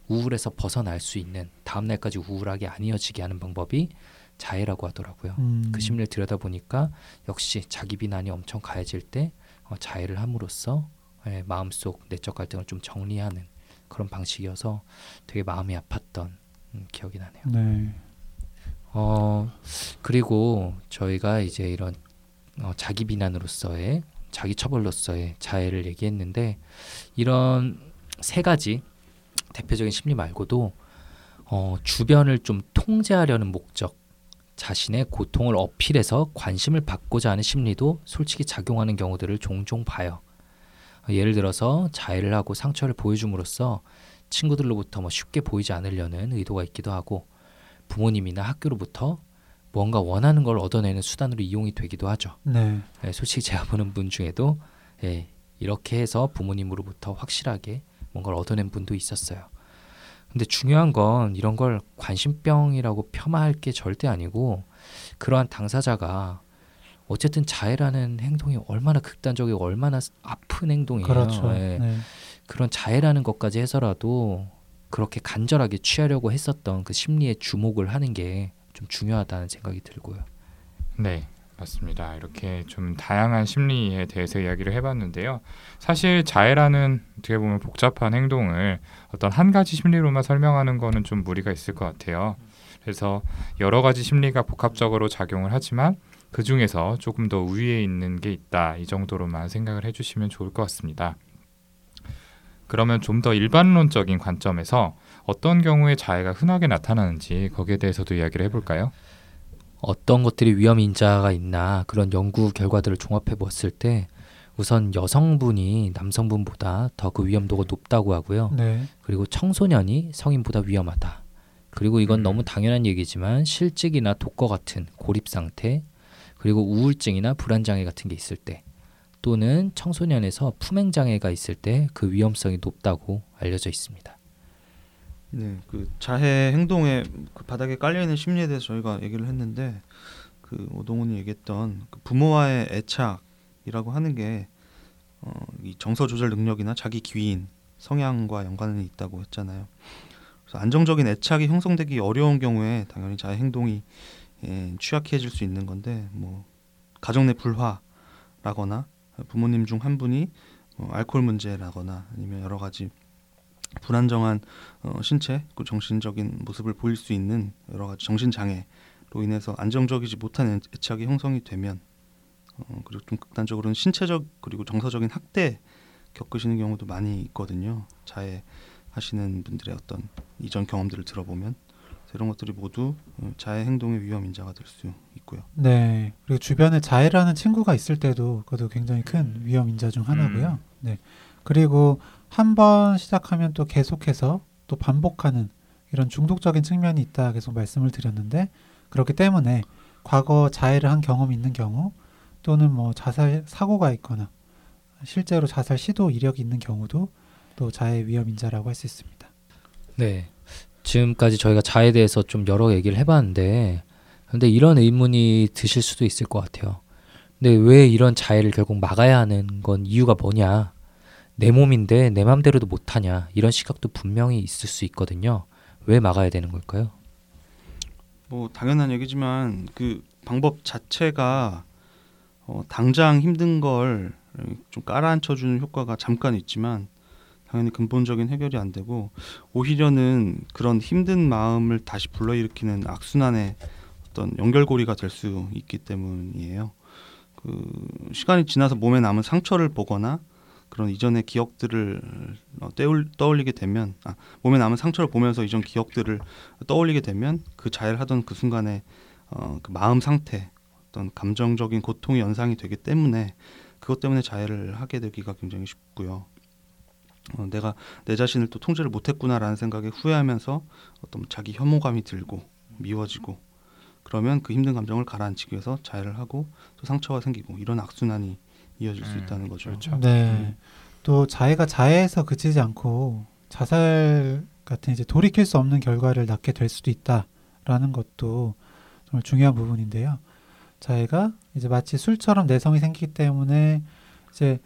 우울에서 벗어날 수 있는 다음 날까지 우울하게 안 이어지게 하는 방법이 자해라고 하더라고요. 음. 그 심리를 들여다 보니까 역시 자기 비난이 엄청 가해질 때 어, 자해를 함으로써 예, 마음속 내적 갈등을 좀 정리하는 그런 방식이어서 되게 마음이 아팠던 음, 기억이 나네요. 네. 어 그리고 저희가 이제 이런 어, 자기 비난으로서의 자기 처벌로서의 자해를 얘기했는데 이런 세 가지 대표적인 심리 말고도 어, 주변을 좀 통제하려는 목적, 자신의 고통을 어필해서 관심을 받고자 하는 심리도 솔직히 작용하는 경우들을 종종 봐요. 어, 예를 들어서 자해를 하고 상처를 보여줌으로써 친구들로부터 뭐 쉽게 보이지 않으려는 의도가 있기도 하고 부모님이나 학교로부터 뭔가 원하는 걸 얻어내는 수단으로 이용이 되기도 하죠. 네. 예, 솔직히 제가 보는 분 중에도 예, 이렇게 해서 부모님으로부터 확실하게 뭔가를 얻어낸 분도 있었어요. 근데 중요한 건 이런 걸 관심병이라고 폄하할 게 절대 아니고 그러한 당사자가 어쨌든 자해라는 행동이 얼마나 극단적이고 얼마나 아픈 행동이에요. 그렇죠. 예. 네. 그런 자해라는 것까지 해서라도 그렇게 간절하게 취하려고 했었던 그 심리에 주목을 하는 게 좀 중요하다는 생각이 들고요. 네, 맞습니다. 이렇게 좀 다양한 심리에 대해서 이야기를 해봤는데요. 사실 자해라는 어떻게 보면 복잡한 행동을 어떤 한 가지 심리로만 설명하는 거는 좀 무리가 있을 것 같아요. 그래서 여러 가지 심리가 복합적으로 작용을 하지만 그 중에서 조금 더 우위에 있는 게 있다 이 정도로만 생각을 해주시면 좋을 것 같습니다. 그러면 좀 더 일반론적인 관점에서 어떤 경우에 자해가 흔하게 나타나는지 거기에 대해서도 이야기를 해볼까요? 어떤 것들이 위험 인자가 있나 그런 연구 결과들을 종합해 보았을 때 우선 여성분이 남성분보다 더 그 위험도가 높다고 하고요. 네. 그리고 청소년이 성인보다 위험하다. 그리고 이건 음. 너무 당연한 얘기지만 실직이나 독거 같은 고립 상태, 그리고 우울증이나 불안 장애 같은 게 있을 때 또는 청소년에서 품행 장애가 있을 때 그 위험성이 높다고 알려져 있습니다. 네, 그 자해 행동에 그 바닥에 깔려 있는 심리에 대해서 저희가 얘기를 했는데 그 오동훈이 얘기했던 그 부모와의 애착이라고 하는 게 어, 이 정서 조절 능력이나 자기 귀인 성향과 연관이 있다고 했잖아요. 그래서 안정적인 애착이 형성되기 어려운 경우에 당연히 자해 행동이 예, 취약해질 수 있는 건데 뭐 가정 내 불화라거나 부모님 중 한 분이 뭐 알코올 문제라거나 아니면 여러 가지 불안정한 어, 신체, 그 정신적인 모습을 보일 수 있는 여러 가지 정신 장애로 인해서 안정적이지 못한 애- 애착이 형성이 되면 어, 그리고 좀 극단적으로는 신체적 그리고 정서적인 학대 겪으시는 경우도 많이 있거든요. 자해 하시는 분들의 어떤 이전 경험들을 들어보면 이런 것들이 모두 어, 자해 행동의 위험 인자가 될 수 있고요. 네. 그리고 주변에 자해라는 친구가 있을 때도 그것도 굉장히 큰 위험 인자 중 하나고요. 네. 그리고 한 번 시작하면 또 계속해서 또 반복하는 이런 중독적인 측면이 있다 계속 말씀을 드렸는데 그렇기 때문에 과거 자해를 한 경험이 있는 경우 또는 뭐 자살 사고가 있거나 실제로 자살 시도 이력이 있는 경우도 또 자해 위험 인자라고 할 수 있습니다. 네. 지금까지 저희가 자에 대해서 좀 여러 얘기를 해봤는데, 근데 이런 의문이 드실 수도 있을 것 같아요. 근데 왜 이런 자해를 결국 막아야 하는 건 이유가 뭐냐? 내 몸인데 내 맘대로도 못하냐? 이런 시각도 분명히 있을 수 있거든요. 왜 막아야 되는 걸까요? 뭐 당연한 얘기지만 그 방법 자체가 어, 당장 힘든 걸 좀 깔아앉혀 주는 효과가 잠깐 있지만 당연히 근본적인 해결이 안 되고 오히려는 그런 힘든 마음을 다시 불러일으키는 악순환의 어떤 연결고리가 될 수 있기 때문이에요. 그 시간이 지나서 몸에 남은 상처를 보거나 그런 이전의 기억들을 어, 떠올, 떠올리게 되면 아, 몸에 남은 상처를 보면서 이전 기억들을 떠올리게 되면 그 자해를 하던 그 순간에 어, 그 마음 상태 어떤 감정적인 고통이 연상이 되기 때문에 그것 때문에 자해를 하게 되기가 굉장히 쉽고요. 어, 내가 내 자신을 또 통제를 못했구나라는 생각에 후회하면서 어떤 자기 혐오감이 들고 미워지고 그러면 그 힘든 감정을 가라앉히기 위해서 자해를 하고 또 상처가 생기고 이런 악순환이 이어질 수 음, 있다는 거죠. 그렇죠. 네. 또 자해가 자해에서 그치지 않고 자살 같은 이제 돌이킬 수 없는 결과를 낳게 될 수도 있다라는 것도 정말 중요한 부분인데요. 자해가 이제 마치 술처럼 내성이 생기기 때문에 이제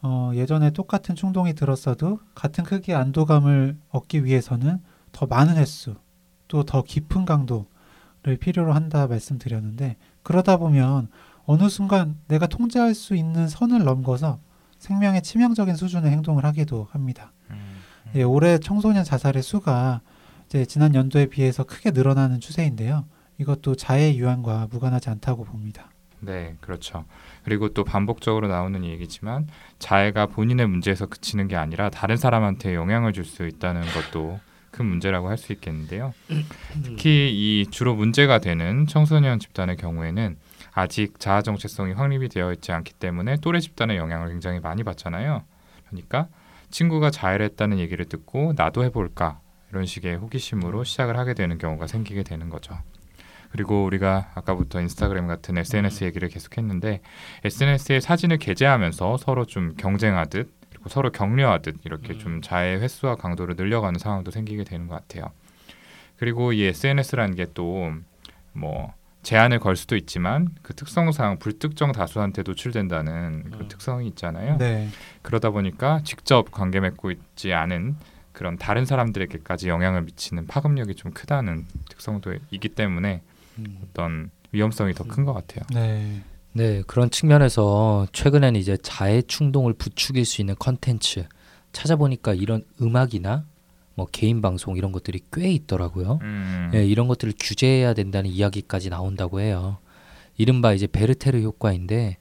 어 예전에 똑같은 충동이 들었어도 같은 크기의 안도감을 얻기 위해서는 더 많은 횟수 또 더 깊은 강도를 필요로 한다 말씀드렸는데 그러다 보면 어느 순간 내가 통제할 수 있는 선을 넘어서 생명의 치명적인 수준의 행동을 하기도 합니다. 음, 음. 예, 올해 청소년 자살의 수가 이제 지난 연도에 비해서 크게 늘어나는 추세인데요. 이것도 자해 유한과 무관하지 않다고 봅니다. 네, 그렇죠. 그리고 또 반복적으로 나오는 얘기지만 자해가 본인의 문제에서 그치는 게 아니라 다른 사람한테 영향을 줄 수 있다는 것도 큰 문제라고 할 수 있겠는데요. 특히 이 주로 문제가 되는 청소년 집단의 경우에는 아직 자아 정체성이 확립이 되어 있지 않기 때문에 또래 집단의 영향을 굉장히 많이 받잖아요. 그러니까 친구가 자해를 했다는 얘기를 듣고 나도 해볼까 이런 식의 호기심으로 시작을 하게 되는 경우가 생기게 되는 거죠. 그리고 우리가 아까부터 인스타그램 같은 SNS 얘기를 계속했는데 SNS에 사진을 게재하면서 서로 좀 경쟁하듯 그리고 서로 격려하듯 이렇게 좀 자해 횟수와 강도를 늘려가는 상황도 생기게 되는 것 같아요. 그리고 이 SNS라는 게 또 뭐 제한을 걸 수도 있지만 그 특성상 불특정 다수한테 노출된다는 그 음. 특성이 있잖아요. 네. 그러다 보니까 직접 관계 맺고 있지 않은 그런 다른 사람들에게까지 영향을 미치는 파급력이 좀 크다는 특성도 있기 때문에 음. 어떤 위험성이 더 큰 것 같아요. 네. 네, 그런 측면에서 최근에는 이제 자해 충동을 부추길 수 있는 컨텐츠 찾아보니까 이런 음악이나 뭐 개인 방송 이런 것들이 꽤 있더라고요. 음, 예, 이런 것들을 규제해야 된다는 이야기까지 나온다고 해요. 이른바 이제 베르테르 효과인데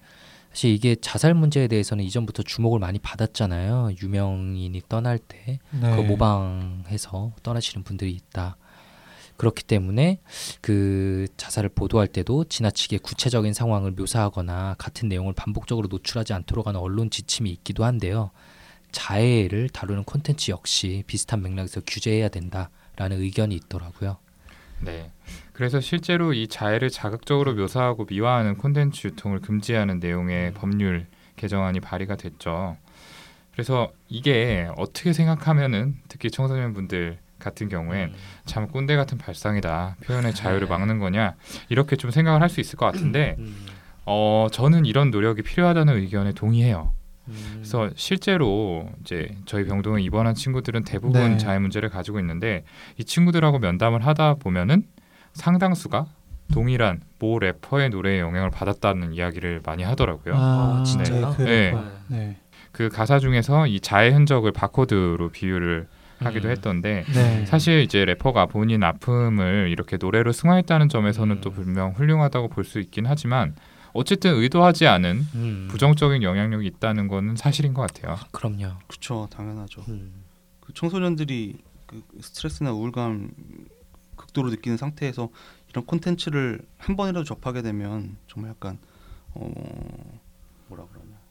사실 이게 자살 문제에 대해서는 이전부터 주목을 많이 받았잖아요. 유명인이 떠날 때 네. 그 모방해서 떠나시는 분들이 있다. 그렇기 때문에 그 자살을 보도할 때도 지나치게 구체적인 상황을 묘사하거나 같은 내용을 반복적으로 노출하지 않도록 하는 언론 지침이 있기도 한데요. 자해를 다루는 콘텐츠 역시 비슷한 맥락에서 규제해야 된다라는 의견이 있더라고요. 네. 그래서 실제로 이 자해를 자극적으로 묘사하고 미화하는 콘텐츠 유통을 금지하는 내용의 법률 개정안이 발의가 됐죠. 그래서 이게 어떻게 생각하면은 특히 청소년 분들 같은 경우엔 참 꼰대 같은 발상이다. 표현의 자유를 막는 거냐 이렇게 좀 생각을 할 수 있을 것 같은데 어 저는 이런 노력이 필요하다는 의견에 동의해요. 그래서 실제로 이제 저희 병동에 입원한 친구들은 대부분 네. 자해 문제를 가지고 있는데 이 친구들하고 면담을 하다 보면은 상당수가 동일한 모 래퍼의 노래에 영향을 받았다는 이야기를 많이 하더라고요. 아, 진짜요? 네, 그 네. 네. 그 가사 중에서 이 자해 흔적을 바코드로 비유를 하기도 음. 했던데 네. 사실 이제 래퍼가 본인 아픔을 이렇게 노래로 승화했다는 점에서는 음. 또 분명 훌륭하다고 볼 수 있긴 하지만 어쨌든 의도하지 않은 음. 부정적인 영향력이 있다는 거는 사실인 것 같아요. 그럼요. 그렇죠, 당연하죠. 음. 그 청소년들이 그 스트레스나 우울감 극도로 느끼는 상태에서 이런 콘텐츠를 한 번이라도 접하게 되면 정말 약간 어 뭐라 그러냐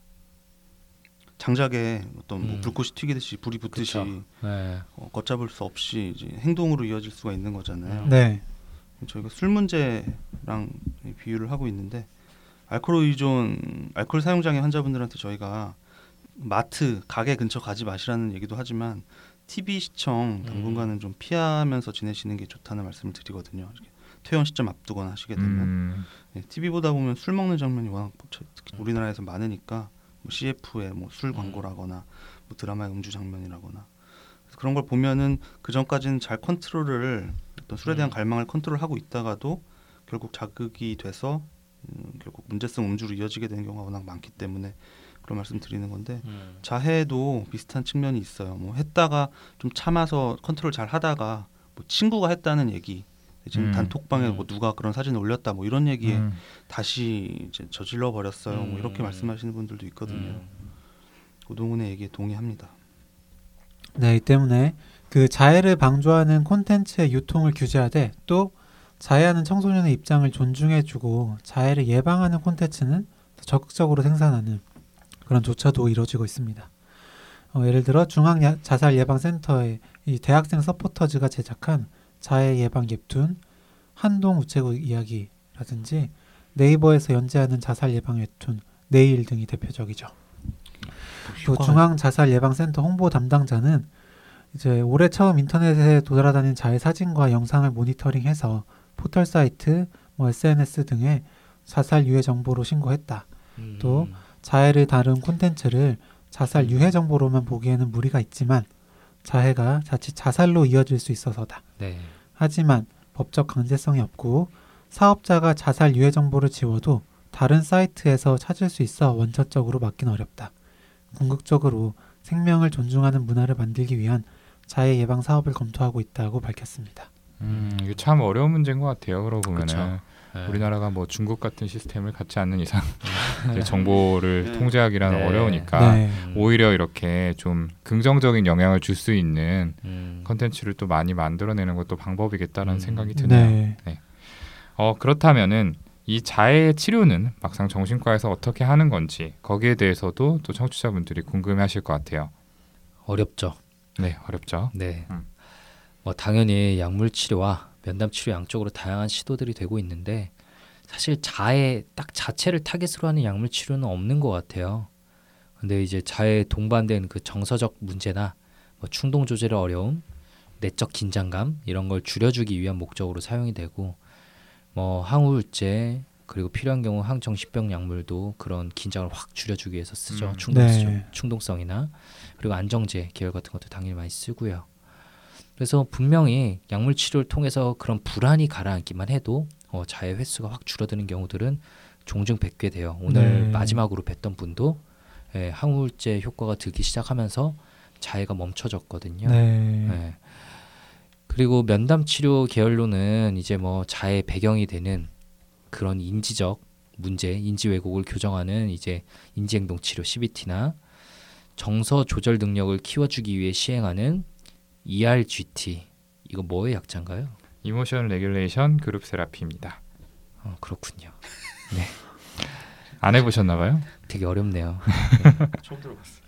장작에 어떤 뭐 음. 불꽃이 튀기듯이 불이 붙듯이. 네. 어, 걷잡을 수 없이 이제 행동으로 이어질 수가 있는 거잖아요. 네. 저희가 술 문제랑 비유를 하고 있는데 알코올 의존, 알코올 사용 장애 환자분들한테 저희가 마트, 가게 근처 가지 마시라는 얘기도 하지만 TV 시청 당분간은 좀 피하면서 지내시는 게 좋다는 말씀을 드리거든요. 퇴원 시점 앞두거나 하시게 되면. 음, TV 보다 보면 술 먹는 장면이 워낙 특히 우리나라에서 많으니까 뭐 CF에 뭐 술 광고라거나 뭐 드라마의 음주 장면이라거나. 그런 걸 보면은 그 전까지는 잘 컨트롤을 어떤 술에 대한 음. 갈망을 컨트롤하고 있다가도 결국 자극이 돼서 음, 결국 문제성 음주로 이어지게 되는 경우가 워낙 많기 때문에 그런 말씀 드리는 건데 음. 자해도 비슷한 측면이 있어요. 뭐 했다가 좀 참아서 컨트롤 잘 하다가 뭐 친구가 했다는 얘기 지금 음. 단톡방에 음. 뭐 누가 그런 사진을 올렸다 뭐 이런 얘기에 음, 다시 이제 저질러 버렸어요. 뭐 음. 이렇게 말씀하시는 분들도 있거든요. 음. 오동훈의 얘기에 동의합니다. 네, 이 때문에 그 자해를 방조하는 콘텐츠의 유통을 규제하되 또 자해하는 청소년의 입장을 존중해주고 자해를 예방하는 콘텐츠는 더 적극적으로 생산하는 그런 조처도 이루어지고 있습니다. 어, 예를 들어 중앙 야- 자살 예방센터의 이 대학생 서포터즈가 제작한 자해 예방 웹툰 한동 우체국 이야기라든지 네이버에서 연재하는 자살 예방 웹툰 내일 등이 대표적이죠. 또 효과가- 중앙 자살 예방센터 홍보 담당자는 이제 올해 처음 인터넷에 돌아다닌 자해 사진과 영상을 모니터링해서 포털 사이트, 뭐 SNS 등에 자살 유해 정보로 신고했다. 음. 또 자해를 다룬 콘텐츠를 자살 유해 정보로만 보기에는 무리가 있지만 자해가 자칫 자살로 이어질 수 있어서다. 네. 하지만 법적 강제성이 없고 사업자가 자살 유해 정보를 지워도 다른 사이트에서 찾을 수 있어 원천적으로 막긴 어렵다. 궁극적으로 생명을 존중하는 문화를 만들기 위한 자해 예방 사업을 검토하고 있다고 밝혔습니다. 음, 이게 참 어려운 문제인 것 같아요. 그러고 보면은. 네. 우리나라가 뭐 중국 같은 시스템을 갖지 않는 이상 이제 정보를 네. 통제하기란 네. 어려우니까 네. 음, 오히려 이렇게 좀 긍정적인 영향을 줄 수 있는 음, 컨텐츠를 또 많이 만들어내는 것도 방법이겠다라는 생각이 드네요. 네. 어 그렇다면은 이 자해 치료는 막상 정신과에서 어떻게 하는 건지 거기에 대해서도 또 청취자분들이 궁금해하실 것 같아요. 어렵죠. 네, 어렵죠. 네. 음. 뭐 당연히 약물 치료와 면담 치료 양쪽으로 다양한 시도들이 되고 있는데 사실 자해 딱 자체를 타겟으로 하는 약물 치료는 없는 것 같아요. 근데 이제 자해 동반된 그 정서적 문제나 뭐 충동 조절의 어려움, 내적 긴장감 이런 걸 줄여주기 위한 목적으로 사용이 되고 뭐 항우울제 그리고 필요한 경우 항정신병 약물도 그런 긴장을 확 줄여주기 위해서 쓰죠. 음. 충동 네. 충동성이나 그리고 안정제 계열 같은 것도 당연히 많이 쓰고요. 그래서 분명히 약물 치료를 통해서 그런 불안이 가라앉기만 해도 어, 자해 횟수가 확 줄어드는 경우들은 종종 뵙게 돼요. 오늘 네. 마지막으로 뵀던 분도 예, 항우울제 효과가 들기 시작하면서 자해가 멈춰졌거든요. 네. 네. 그리고 면담 치료 계열로는 이제 뭐 자해 배경이 되는 그런 인지적 문제, 인지 왜곡을 교정하는 이제 인지행동 치료 CBT나 정서 조절 능력을 키워주기 위해 시행하는 ERGT 이거 뭐의 약자인가요? Emotion Regulation Group Therapy입니다. 어, 그렇군요. 안 해보셨나 봐요? 되게 어렵네요. 처음 들어봤어.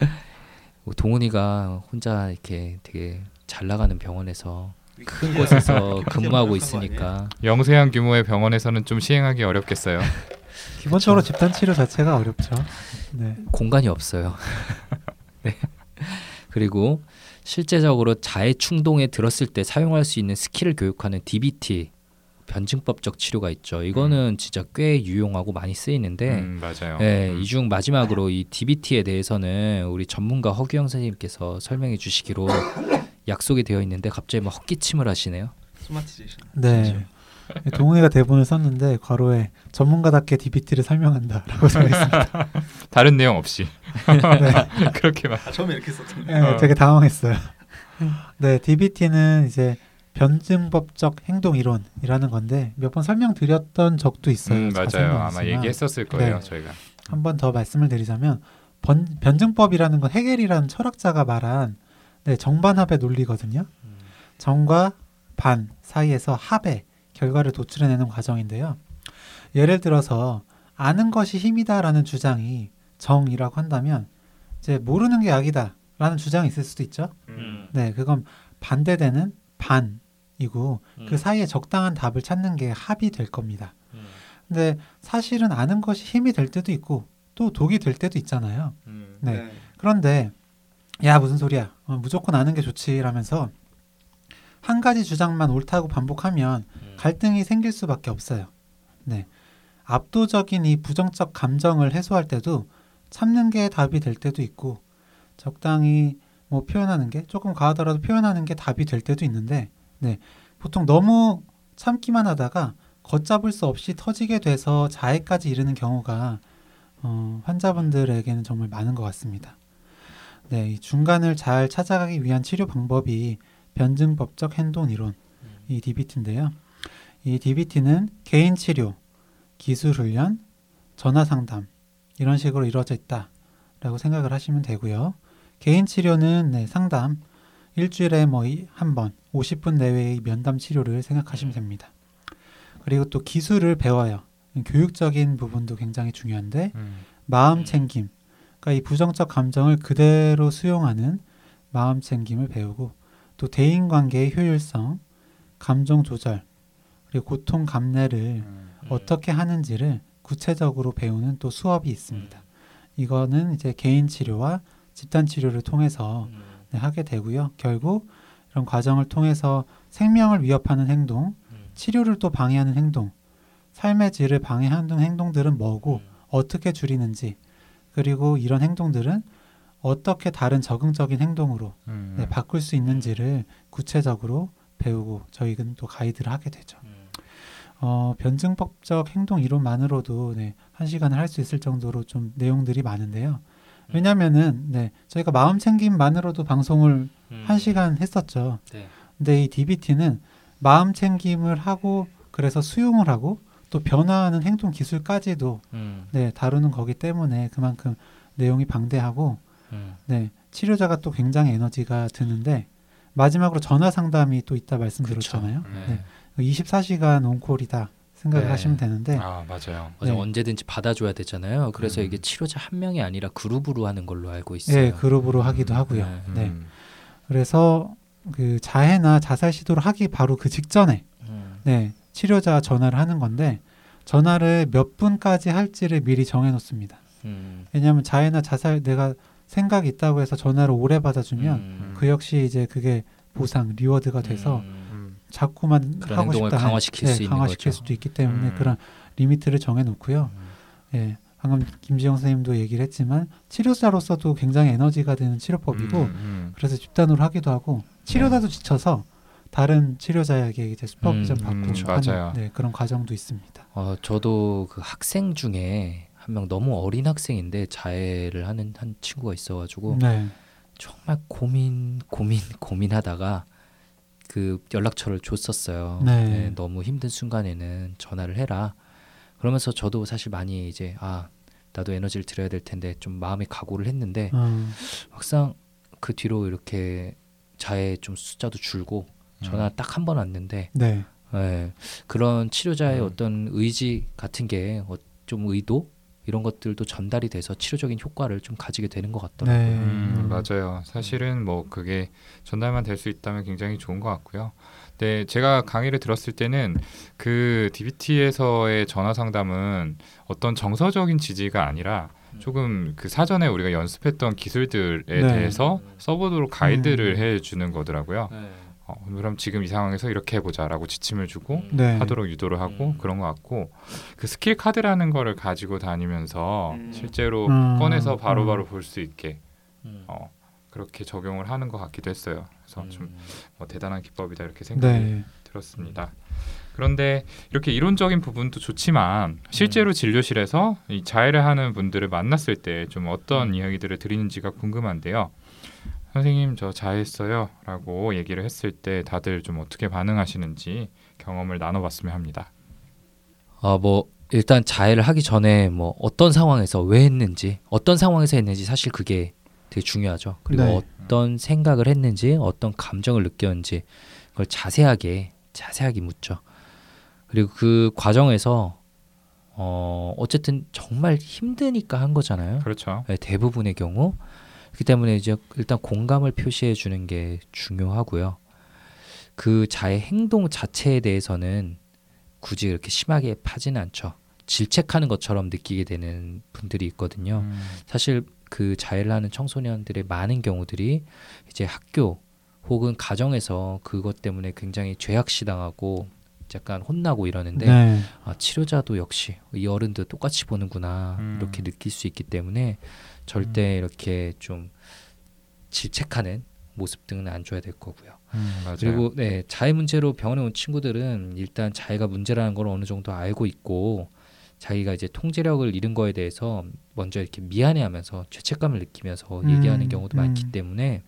뭐 동훈이가 혼자 이렇게 되게 잘 나가는 병원에서 큰 곳에서 근무하고 있으니까 영세한 규모의 병원에서는 좀 시행하기 어렵겠어요. 기본적으로 집단 치료 자체가 어렵죠. 네. 공간이 없어요. 네. 그리고 실제적으로 자해 충동에 들었을 때 사용할 수 있는 skill을 교육하는 DBT 변증법적 치료가 있죠. 이거는 진짜 꽤 유용하고 많이 쓰이는데 음, 맞아요. 네, 음. 이중 마지막으로 이 DBT에 대해서는 우리 전문가 허규영 선생님께서 설명해 주시기로 약속이 되어 있는데 갑자기 막 헛기침을 하시네요. Somatization. 네. 동훈이가 대본을 썼는데 괄호에 전문가답게 DBT를 설명한다라고 써 있습니다. 다른 내용 없이 네. 그렇게만. 아, 처음에 이렇게 썼던데. 네, 되게 당황했어요. 네, DBT는 이제 변증법적 행동 이론이라는 건데 몇 번 설명드렸던 적도 있어요. 음, 맞아요. 아마. 얘기했었을 거예요, 네. 저희가. 한 번 더 말씀을 드리자면 번, 변증법이라는 건 헤겔이라는 철학자가 말한 네, 정반합의 논리거든요. 정과 반 사이에서 합의 결과를 도출해내는 과정인데요. 예를 들어서 아는 것이 힘이다라는 주장이 정이라고 한다면 이제 모르는 게 약이다라는 주장이 있을 수도 있죠. 음. 네, 그건 반대되는 반이고 그 사이에 적당한 답을 찾는 게 합이 될 겁니다. 근데 사실은 아는 것이 힘이 될 때도 있고 또 독이 될 때도 있잖아요. 음. 네. 그런데 야 무슨 소리야 어, 무조건 아는 게 좋지라면서 한 가지 주장만 옳다고 반복하면 갈등이 생길 수밖에 없어요. 네. 압도적인 이 부정적 감정을 해소할 때도 참는 게 답이 될 때도 있고 적당히 뭐 표현하는 게 조금 과하더라도 표현하는 게 답이 될 때도 있는데 네. 보통 너무 참기만 하다가 걷잡을 수 없이 터지게 돼서 자해까지 이르는 경우가 어, 환자분들에게는 정말 많은 것 같습니다. 네, 이 중간을 잘 찾아가기 위한 치료 방법이 변증법적 행동 이론, 이 DBT인데요. 이 DBT는 개인 치료, 기술 훈련, 전화 상담 이런 식으로 이루어져 있다라고 생각을 하시면 되고요. 개인 치료는 네, 상담 일주일에 뭐 한 번 50분 내외의 면담 치료를 생각하시면 됩니다. 그리고 또 기술을 배워요. 교육적인 부분도 굉장히 중요한데 음. 마음 챙김. 그러니까 이 부정적 감정을 그대로 수용하는 마음 챙김을 배우고 또 대인 관계의 효율성, 감정 조절, 그리고 고통 감내를 음. 어떻게 하는지를 구체적으로 배우는 또 수업이 있습니다. 이거는 이제 개인 치료와 집단 치료를 통해서 네, 하게 되고요. 결국 이런 과정을 통해서 생명을 위협하는 행동, 치료를 또 방해하는 행동, 삶의 질을 방해하는 행동들은 뭐고 어떻게 줄이는지 그리고 이런 행동들은 어떻게 다른 적응적인 행동으로 음. 네, 바꿀 수 있는지를 구체적으로 배우고 저희는 또 가이드를 하게 되죠. 어, 변증법적 행동 이론만으로도 네, 한 시간을 할 수 있을 정도로 좀 내용들이 많은데요. 왜냐면은 네 저희가 마음 챙김만으로도 방송을 음. 한 시간 했었죠. 네. 근데 이 DBT는 마음 챙김을 하고 그래서 수용을 하고 또 변화하는 행동 기술까지도 음. 네 다루는 거기 때문에 그만큼 내용이 방대하고 음. 네 치료자가 또 굉장히 에너지가 드는데 마지막으로 전화 상담이 또 있다 말씀드렸잖아요. 네. 24시간 온콜이다 생각을 네. 하시면 되는데 아 맞아요. 맞아 네. 언제든지 받아줘야 되잖아요. 그래서 음. 이게 치료자 한 명이 아니라 그룹으로 하는 걸로 알고 있어요. 예 그룹으로 하기도 하고요. 네. 네. 음. 그래서 그 자해나 자살 시도를 하기 바로 그 직전에 음. 네 치료자 전화를 하는 건데 전화를 몇 분까지 할지를 미리 정해놓습니다. 음. 왜냐하면 자해나 자살 내가 생각이 있다고 해서 전화를 오래 받아주면 음. 그 역시 이제 그게 보상 reward가 돼서 음. 음. 자꾸만 그런 하고 행동을 싶다 강화시킬 수 있는 강화시킬. 수도 있기 때문에 음. 그런 limit를 정해놓고요. 음. 예, 방금 김지영 선생님도 얘기를 했지만 치료자로서도 굉장히 에너지가 되는 치료법이고 음, 음. 그래서 집단으로 하기도 하고 치료자도 지쳐서 다른 치료자에게 이제 슈퍼비전 음, 받고 음, 하는 맞아요. 네, 그런 과정도 있습니다. 어, 저도 그 학생 중에 한 명 너무 어린 학생인데 자해를 하는 한 친구가 있어가지고 네, 정말 고민 고민 고민하다가 그 연락처를 줬었어요. 네. 너무 힘든 순간에는 전화를 해라. 그러면서 저도 사실 많이 이제 아 나도 에너지를 들여야 될 텐데 좀 마음의 각오를 했는데 음, 막상 그 뒤로 이렇게 자해 좀 숫자도 줄고 전화 음. 딱한 번 왔는데 네, 예, 그런 치료자의 음. 어떤 의지 같은 게 좀 의도 이런 것들도 전달이 돼서 치료적인 효과를 좀 가지게 되는 것 같더라고요. 네, 음, 음. 맞아요. 사실은 뭐 그게 전달만 될 수 있다면 굉장히 좋은 것 같고요. 네, 제가 강의를 들었을 때는 그 DBT에서의 전화 상담은 어떤 정서적인 지지가 아니라 조금 그 사전에 우리가 연습했던 기술들에 네. 대해서 써보도록 가이드를 음. 해주는 거더라고요. 네. 어, 그럼 지금 이 상황에서 이렇게 해보자라고 지침을 주고 네, 하도록 유도를 하고 음. 그런 것 같고 그 스킬 카드라는 거를 가지고 다니면서 음. 실제로 음. 꺼내서 바로바로 볼 수 있게 음. 어, 그렇게 적용을 하는 것 같기도 했어요. 그래서 좀 음. 뭐 대단한 기법이다 이렇게 생각이 네, 들었습니다. 그런데 이렇게 이론적인 부분도 좋지만 실제로 진료실에서 이 자해를 하는 분들을 만났을 때 좀 어떤 음. 이야기들을 드리는지가 궁금한데요. 선생님 저 자해했어요 라고 얘기를 했을 때 다들 좀 어떻게 반응하시는지 경험을 나눠봤으면 합니다. 아, 뭐 일단 자해를 하기 전에 뭐 어떤 상황에서 왜 했는지, 어떤 상황에서 했는지 사실 그게 되게 중요하죠. 그리고 네. 어떤 생각을 했는지, 어떤 감정을 느꼈는지 그걸 자세하게 자세하게 묻죠. 그리고 그 과정에서 어 어쨌든 정말 힘드니까 한 거잖아요. 그렇죠. 네, 대부분의 경우 그렇기 때문에 이제 일단 공감을 표시해 주는 게 중요하고요. 그 자의 행동 자체에 대해서는 굳이 그렇게 심하게 파지는 않죠. 질책하는 것처럼 느끼게 되는 분들이 있거든요. 음, 사실 그 자해를 하는 청소년들의 많은 경우들이 이제 학교 혹은 가정에서 그것 때문에 굉장히 죄악시당하고 약간 혼나고 이러는데 네, 아, 치료자도 역시 이 어른들 똑같이 보는구나 음. 이렇게 느낄 수 있기 때문에 절대 이렇게 좀 질책하는 모습 등은 안 줘야 될 거고요. 음. 그리고 네 자해 문제로 병원에 온 친구들은 일단 자해가 문제라는 걸 어느 정도 알고 있고 자기가 이제 통제력을 잃은 거에 대해서 먼저 이렇게 미안해하면서 죄책감을 느끼면서 음, 얘기하는 경우도 많기 음. 때문에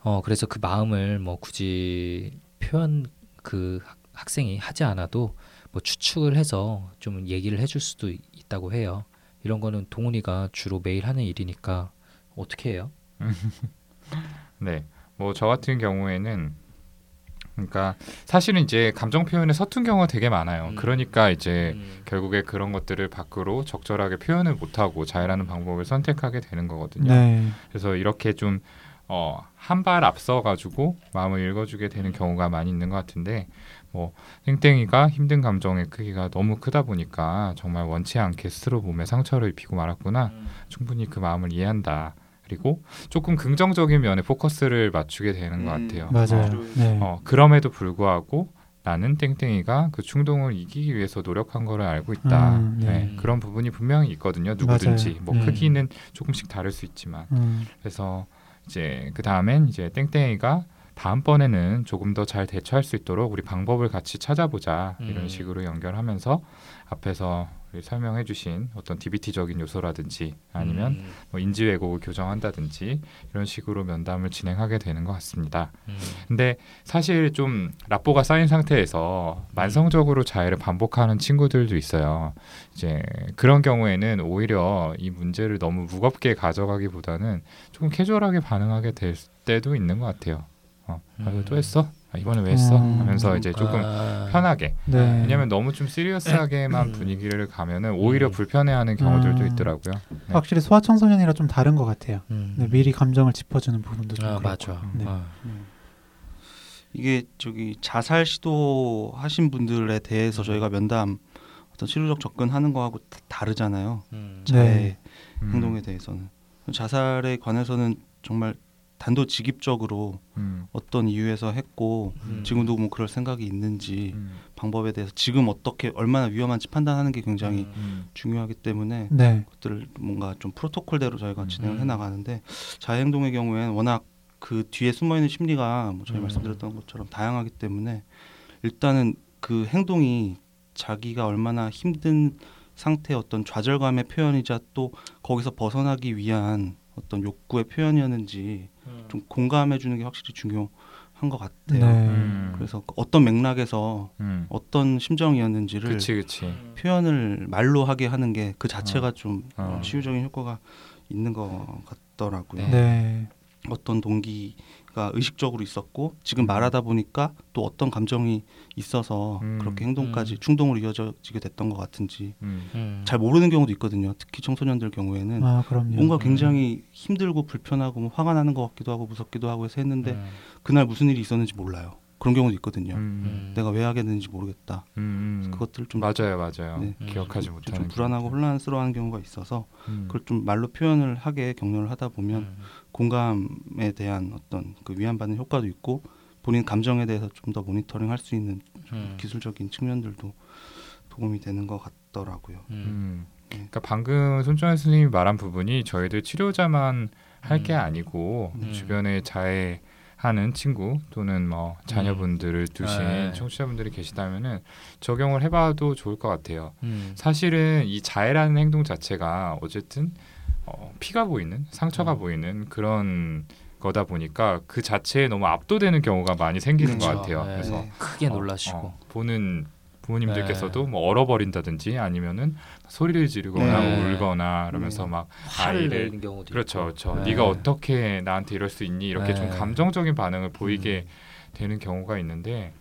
어 그래서 그 마음을 뭐 굳이 표현 그 학- 학생이 하지 않아도 뭐 추측을 해서 좀 얘기를 해줄 수도 있- 있다고 해요. 이런 거는 동훈이가 주로 매일 하는 일이니까 어떻게 해요? 네, 뭐 저 같은 경우에는 그러니까 사실은 이제 감정 표현에 서툰 경우가 되게 많아요. 음. 그러니까 이제 음, 결국에 그런 것들을 밖으로 적절하게 표현을 못하고 자해라는 방법을 선택하게 되는 거거든요. 네, 그래서 이렇게 좀 어, 한 발 앞서 가지고 마음을 읽어주게 되는 경우가 많이 있는 것 같은데 뭐 땡땡이가 힘든 감정의 크기가 너무 크다 보니까 정말 원치 않게 스스로 몸에 상처를 입히고 말았구나. 음. 충분히 그 마음을 이해한다. 그리고 조금 긍정적인 면에 포커스를 맞추게 되는 것 음, 같아요. 맞아요. 어, 네, 어, 그럼에도 불구하고 나는 땡땡이가 그 충동을 이기기 위해서 노력한 거를 알고 있다. 음, 네. 네, 그런 부분이 분명히 있거든요. 누구든지 맞아요. 뭐 네. 크기는 조금씩 다를 수 있지만 음, 그래서 이제 그 다음엔 이제 땡땡이가 다음번에는 조금 더 잘 대처할 수 있도록 우리 방법을 같이 찾아보자 음. 이런 식으로 연결하면서 앞에서 우리 설명해 주신 어떤 DBT적인 요소라든지 아니면 음, 뭐 인지 왜곡을 교정한다든지 이런 식으로 면담을 진행하게 되는 것 같습니다. 음, 근데 사실 좀 라뽀가 쌓인 상태에서 만성적으로 자해를 반복하는 친구들도 있어요. 이제 그런 경우에는 오히려 이 문제를 너무 무겁게 가져가기보다는 조금 캐주얼하게 반응하게 될 때도 있는 것 같아요. 어, 아, 음. 또 했어? 아, 이번에 왜 했어? 음. 하면서 이제 조금 아, 편하게. 네. 왜냐면 너무 좀 시리어스하게만 음. 분위기를 가면은 오히려 음. 불편해하는 경우들도 음. 있더라고요. 네. 확실히 소아청소년이라 좀 다른 것 같아요. 음. 네, 미리 감정을 짚어주는 부분도 좀 아 그렇고. 맞아. 네. 아, 이게 저기 자살 시도 하신 분들에 대해서 음. 저희가 면담 어떤 치료적 접근하는 거하고 다- 다르잖아요. 음. 자해 네. 음. 행동에 대해서는 자살에 관해서는 정말 단도직입적으로 음. 어떤 이유에서 했고 음. 지금도 뭐 그럴 생각이 있는지 음. 방법에 대해서 지금 어떻게 얼마나 위험한지 판단하는 게 굉장히 음. 음. 중요하기 때문에 네. 그것들을 뭔가 좀 프로토콜대로 저희가 음. 진행을 음. 해나가는데 자해 행동의 경우에는 워낙 그 뒤에 숨어 있는 심리가 뭐 저희 음. 말씀드렸던 것처럼 다양하기 때문에 일단은 그 행동이 자기가 얼마나 힘든 상태의 어떤 좌절감의 표현이자 또 거기서 벗어나기 위한 어떤 욕구의 표현이었는지 음. 좀 공감해 주는 게 확실히 중요한 것 같아요. 네. 음. 그래서 그 어떤 맥락에서 음. 어떤 심정이었는지를 그치 그치. 표현을 말로 하게 하는 게 그 자체가 어. 좀 어. 치유적인 효과가 있는 것 같더라고요. 네. 네. 어떤 동기 가 의식적으로 있었고 지금 음. 말하다 보니까 또 어떤 감정이 있어서 음. 그렇게 행동까지 음. 충동으로 이어지게 됐던 것 같은지 음. 음. 잘 모르는 경우도 있거든요. 특히 청소년들 경우에는 아 그럼요. 뭔가 음. 굉장히 힘들고 불편하고 뭐 화가 나는 것 같기도 하고 무섭기도 하고 해서 했는데 음. 그날 무슨 일이 있었는지 몰라요. 그런 경우도 있거든요. 음. 음. 내가 왜 하게 됐는지 모르겠다. 음. 음. 그것들 좀 맞아요 맞아요. 네. 기억하지 좀 못하는 불안하고 경우들. 혼란스러워하는 경우가 있어서 음. 그걸 좀 말로 표현을 하게 격려를 하다 보면 음. 공감에 대한 어떤 그 위안받는 효과도 있고 본인 감정에 대해서 좀 더 모니터링 할 수 있는 음. 기술적인 측면들도 도움이 되는 것 같더라고요. 음. 음. 네. 그러니까 방금 손정현 선생님이 말한 부분이 저희들 치료자만 할게 음. 아니고 음. 주변에 자해 하는 친구 또는 뭐 자녀분들을 두신 네. 청취자분들이 계시다면은 적용을 해봐도 좋을 것 같아요. 음. 사실은 이 자해라는 행동 자체가 어쨌든 어, 피가 보이는 상처가 음. 보이는 그런 거다 보니까 그 자체에 너무 압도되는 경우가 많이 생기는 것 그렇죠. 같아요. 네. 그래서 네. 크게 어, 놀라시고 어, 보는 부모님들께서도 네. 뭐 얼어버린다든지 아니면은 소리를 지르거나 네. 울거나 그러면서 네. 막 아이를 그렇죠. 그렇죠. 네. 네가 어떻게 나한테 이럴 수 있니? 이렇게 좀 네. 감정적인 반응을 보이게 음. 되는 경우가 있는데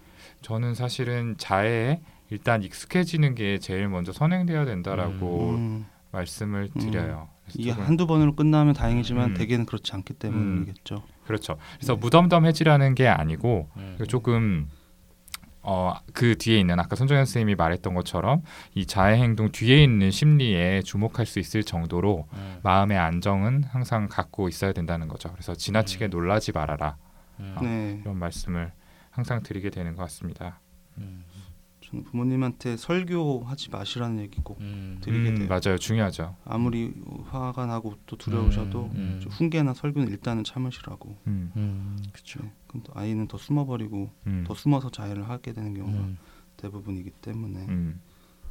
저는 사실은 자해에 일단 익숙해지는 게 제일 먼저 선행돼야 된다라고 음, 말씀을 음. 드려요. 이게 한두 번으로 끝나면 다행이지만 음. 대개는 그렇지 않기 때문이겠죠. 그렇죠. 그래서 네. 무덤덤해지라는 게 아니고 음. 조금 어 그 뒤에 있는 아까 손정현 선생님이 말했던 것처럼 이 자해 행동 뒤에 있는 심리에 주목할 수 있을 정도로 음. 마음의 안정은 항상 갖고 있어야 된다는 거죠. 그래서 지나치게 음. 놀라지 말아라 음. 네, 이런 말씀을 항상 드리게 되는 것 같습니다. 음. 저는 부모님한테 설교하지 마시라는 얘기고 음. 드리게 음, 돼요. 맞아요, 중요하죠. 아무리 화가 나고 또 두려우셔도 음. 좀 훈계나 설교는 일단은 참으시라고. 음, 음. 그렇죠. 네, 그럼 또 아이는 더 숨어버리고 음, 더 숨어서 자해를 하게 되는 경우가 음. 대부분이기 때문에 음,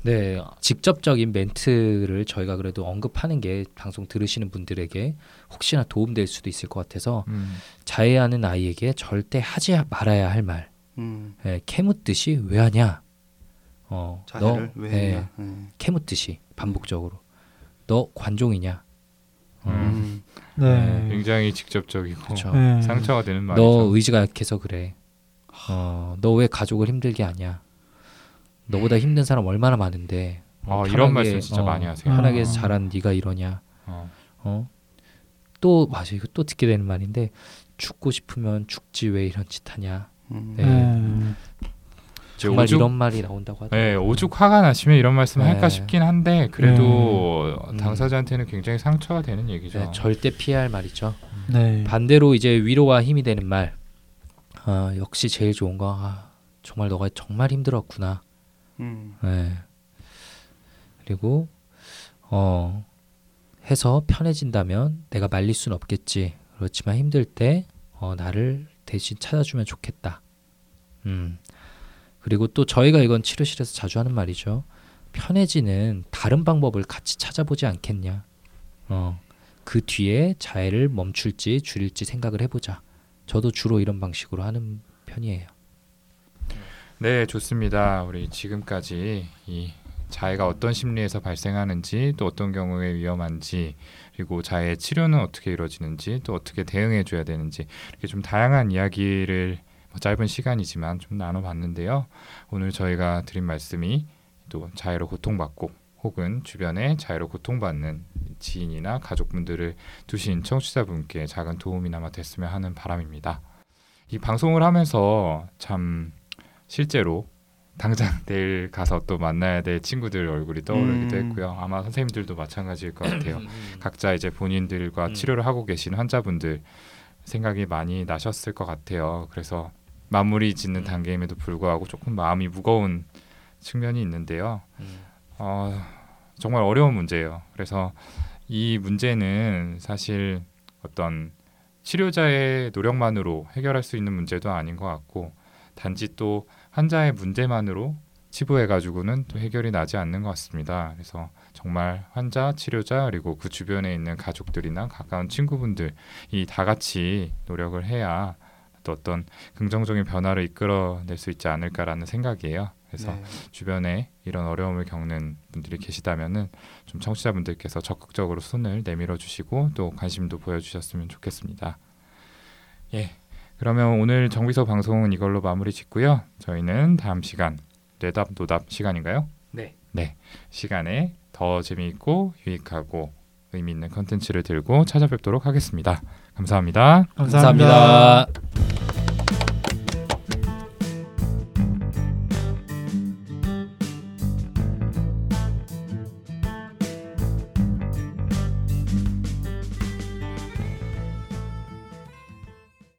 네, 직접적인 멘트를 저희가 그래도 언급하는 게 방송 들으시는 분들에게 혹시나 도움될 수도 있을 것 같아서 음, 자해하는 아이에게 절대 하지 말아야 할 말, 음, 예, 캐묻듯이 왜 하냐, 어, 자해를 너, 왜 예, 했냐. 네. 캐묻듯이 반복적으로 너 관종이냐, 어, 음. 네. 굉장히 직접적이고 그렇죠. 네. 상처가 되는 말이죠. 너 의지가 약해서 그래, 어, 너 왜 가족을 힘들게 하냐, 너보다 힘든 사람 얼마나 많은데, 어, 어, 이런 편하게, 말씀 진짜 어, 많이 하세요. 편하게 어. 자란 네가 이러냐, 어, 어? 또 맞아 이거 또 듣게 되는 말인데 죽고 싶으면 죽지 왜 이런 짓 하냐 음. 네. 네. 정말 오죽- 이런 말이 나온다고 하더라고요. 네, 오죽 화가 나시면 이런 말씀 을 할까 네. 싶긴 한데 그래도 음. 당사자한테는 굉장히 상처가 되는 얘기죠. 네, 절대 피해야 할 말이죠. 네. 반대로 이제 위로와 힘이 되는 말. 아, 역시 제일 좋은 거 아, 정말 너가 정말 힘들었구나. 음. 네. 그리고 어 해서 편해진다면 내가 말릴 순 없겠지. 그렇지만 힘들 때 어, 나를 대신 찾아주면 좋겠다. 음. 그리고 또 저희가 이건 치료실에서 자주 하는 말이죠. 편해지는 다른 방법을 같이 찾아보지 않겠냐. 어. 그 뒤에 자해를 멈출지 줄일지 생각을 해보자. 저도 주로 이런 방식으로 하는 편이에요. 네, 좋습니다. 우리 지금까지 이 자해가 어떤 심리에서 발생하는지 또 어떤 경우에 위험한지 그리고 자해 치료는 어떻게 이루어지는지 또 어떻게 대응해 줘야 되는지 이렇게 좀 다양한 이야기를 뭐 짧은 시간이지만 좀 나눠봤는데요. 오늘 저희가 드린 말씀이 또 자해로 고통받고 혹은 주변에 자해로 고통받는 지인이나 가족분들을 두신 청취자분께 작은 도움이나마 됐으면 하는 바람입니다. 이 방송을 하면서 참 실제로 당장 내일 가서 또 만나야 될 친구들 얼굴이 떠오르기도 음. 했고요. 아마 선생님들도 마찬가지일 것 같아요. 음. 각자 이제 본인들과 음. 치료를 하고 계신 환자분들 생각이 많이 나셨을 것 같아요. 그래서 마무리 짓는 음. 단계임에도 불구하고 조금 마음이 무거운 측면이 있는데요. 음. 어, 정말 어려운 문제예요. 그래서 이 문제는 사실 어떤 치료자의 노력만으로 해결할 수 있는 문제도 아닌 것 같고 단지 또 환자의 문제만으로 치부해 가지고는 또 해결이 나지 않는 것 같습니다. 그래서 정말 환자, 치료자 그리고 그 주변에 있는 가족들이나 가까운 친구분들 이 다 같이 노력을 해야 또 어떤 긍정적인 변화를 이끌어낼 수 있지 않을까라는 생각이에요. 그래서 네. 주변에 이런 어려움을 겪는 분들이 계시다면은 좀 청취자분들께서 적극적으로 손을 내밀어 주시고 또 관심도 보여주셨으면 좋겠습니다. 예. 그러면 오늘 정비서 방송은 이걸로 마무리 짓고요. 저희는 다음 시간 뇌답 노답 시간인가요? 네. 네. 시간에 더 재미있고 유익하고 의미 있는 컨텐츠를 들고 찾아뵙도록 하겠습니다. 감사합니다. 감사합니다. 감사합니다.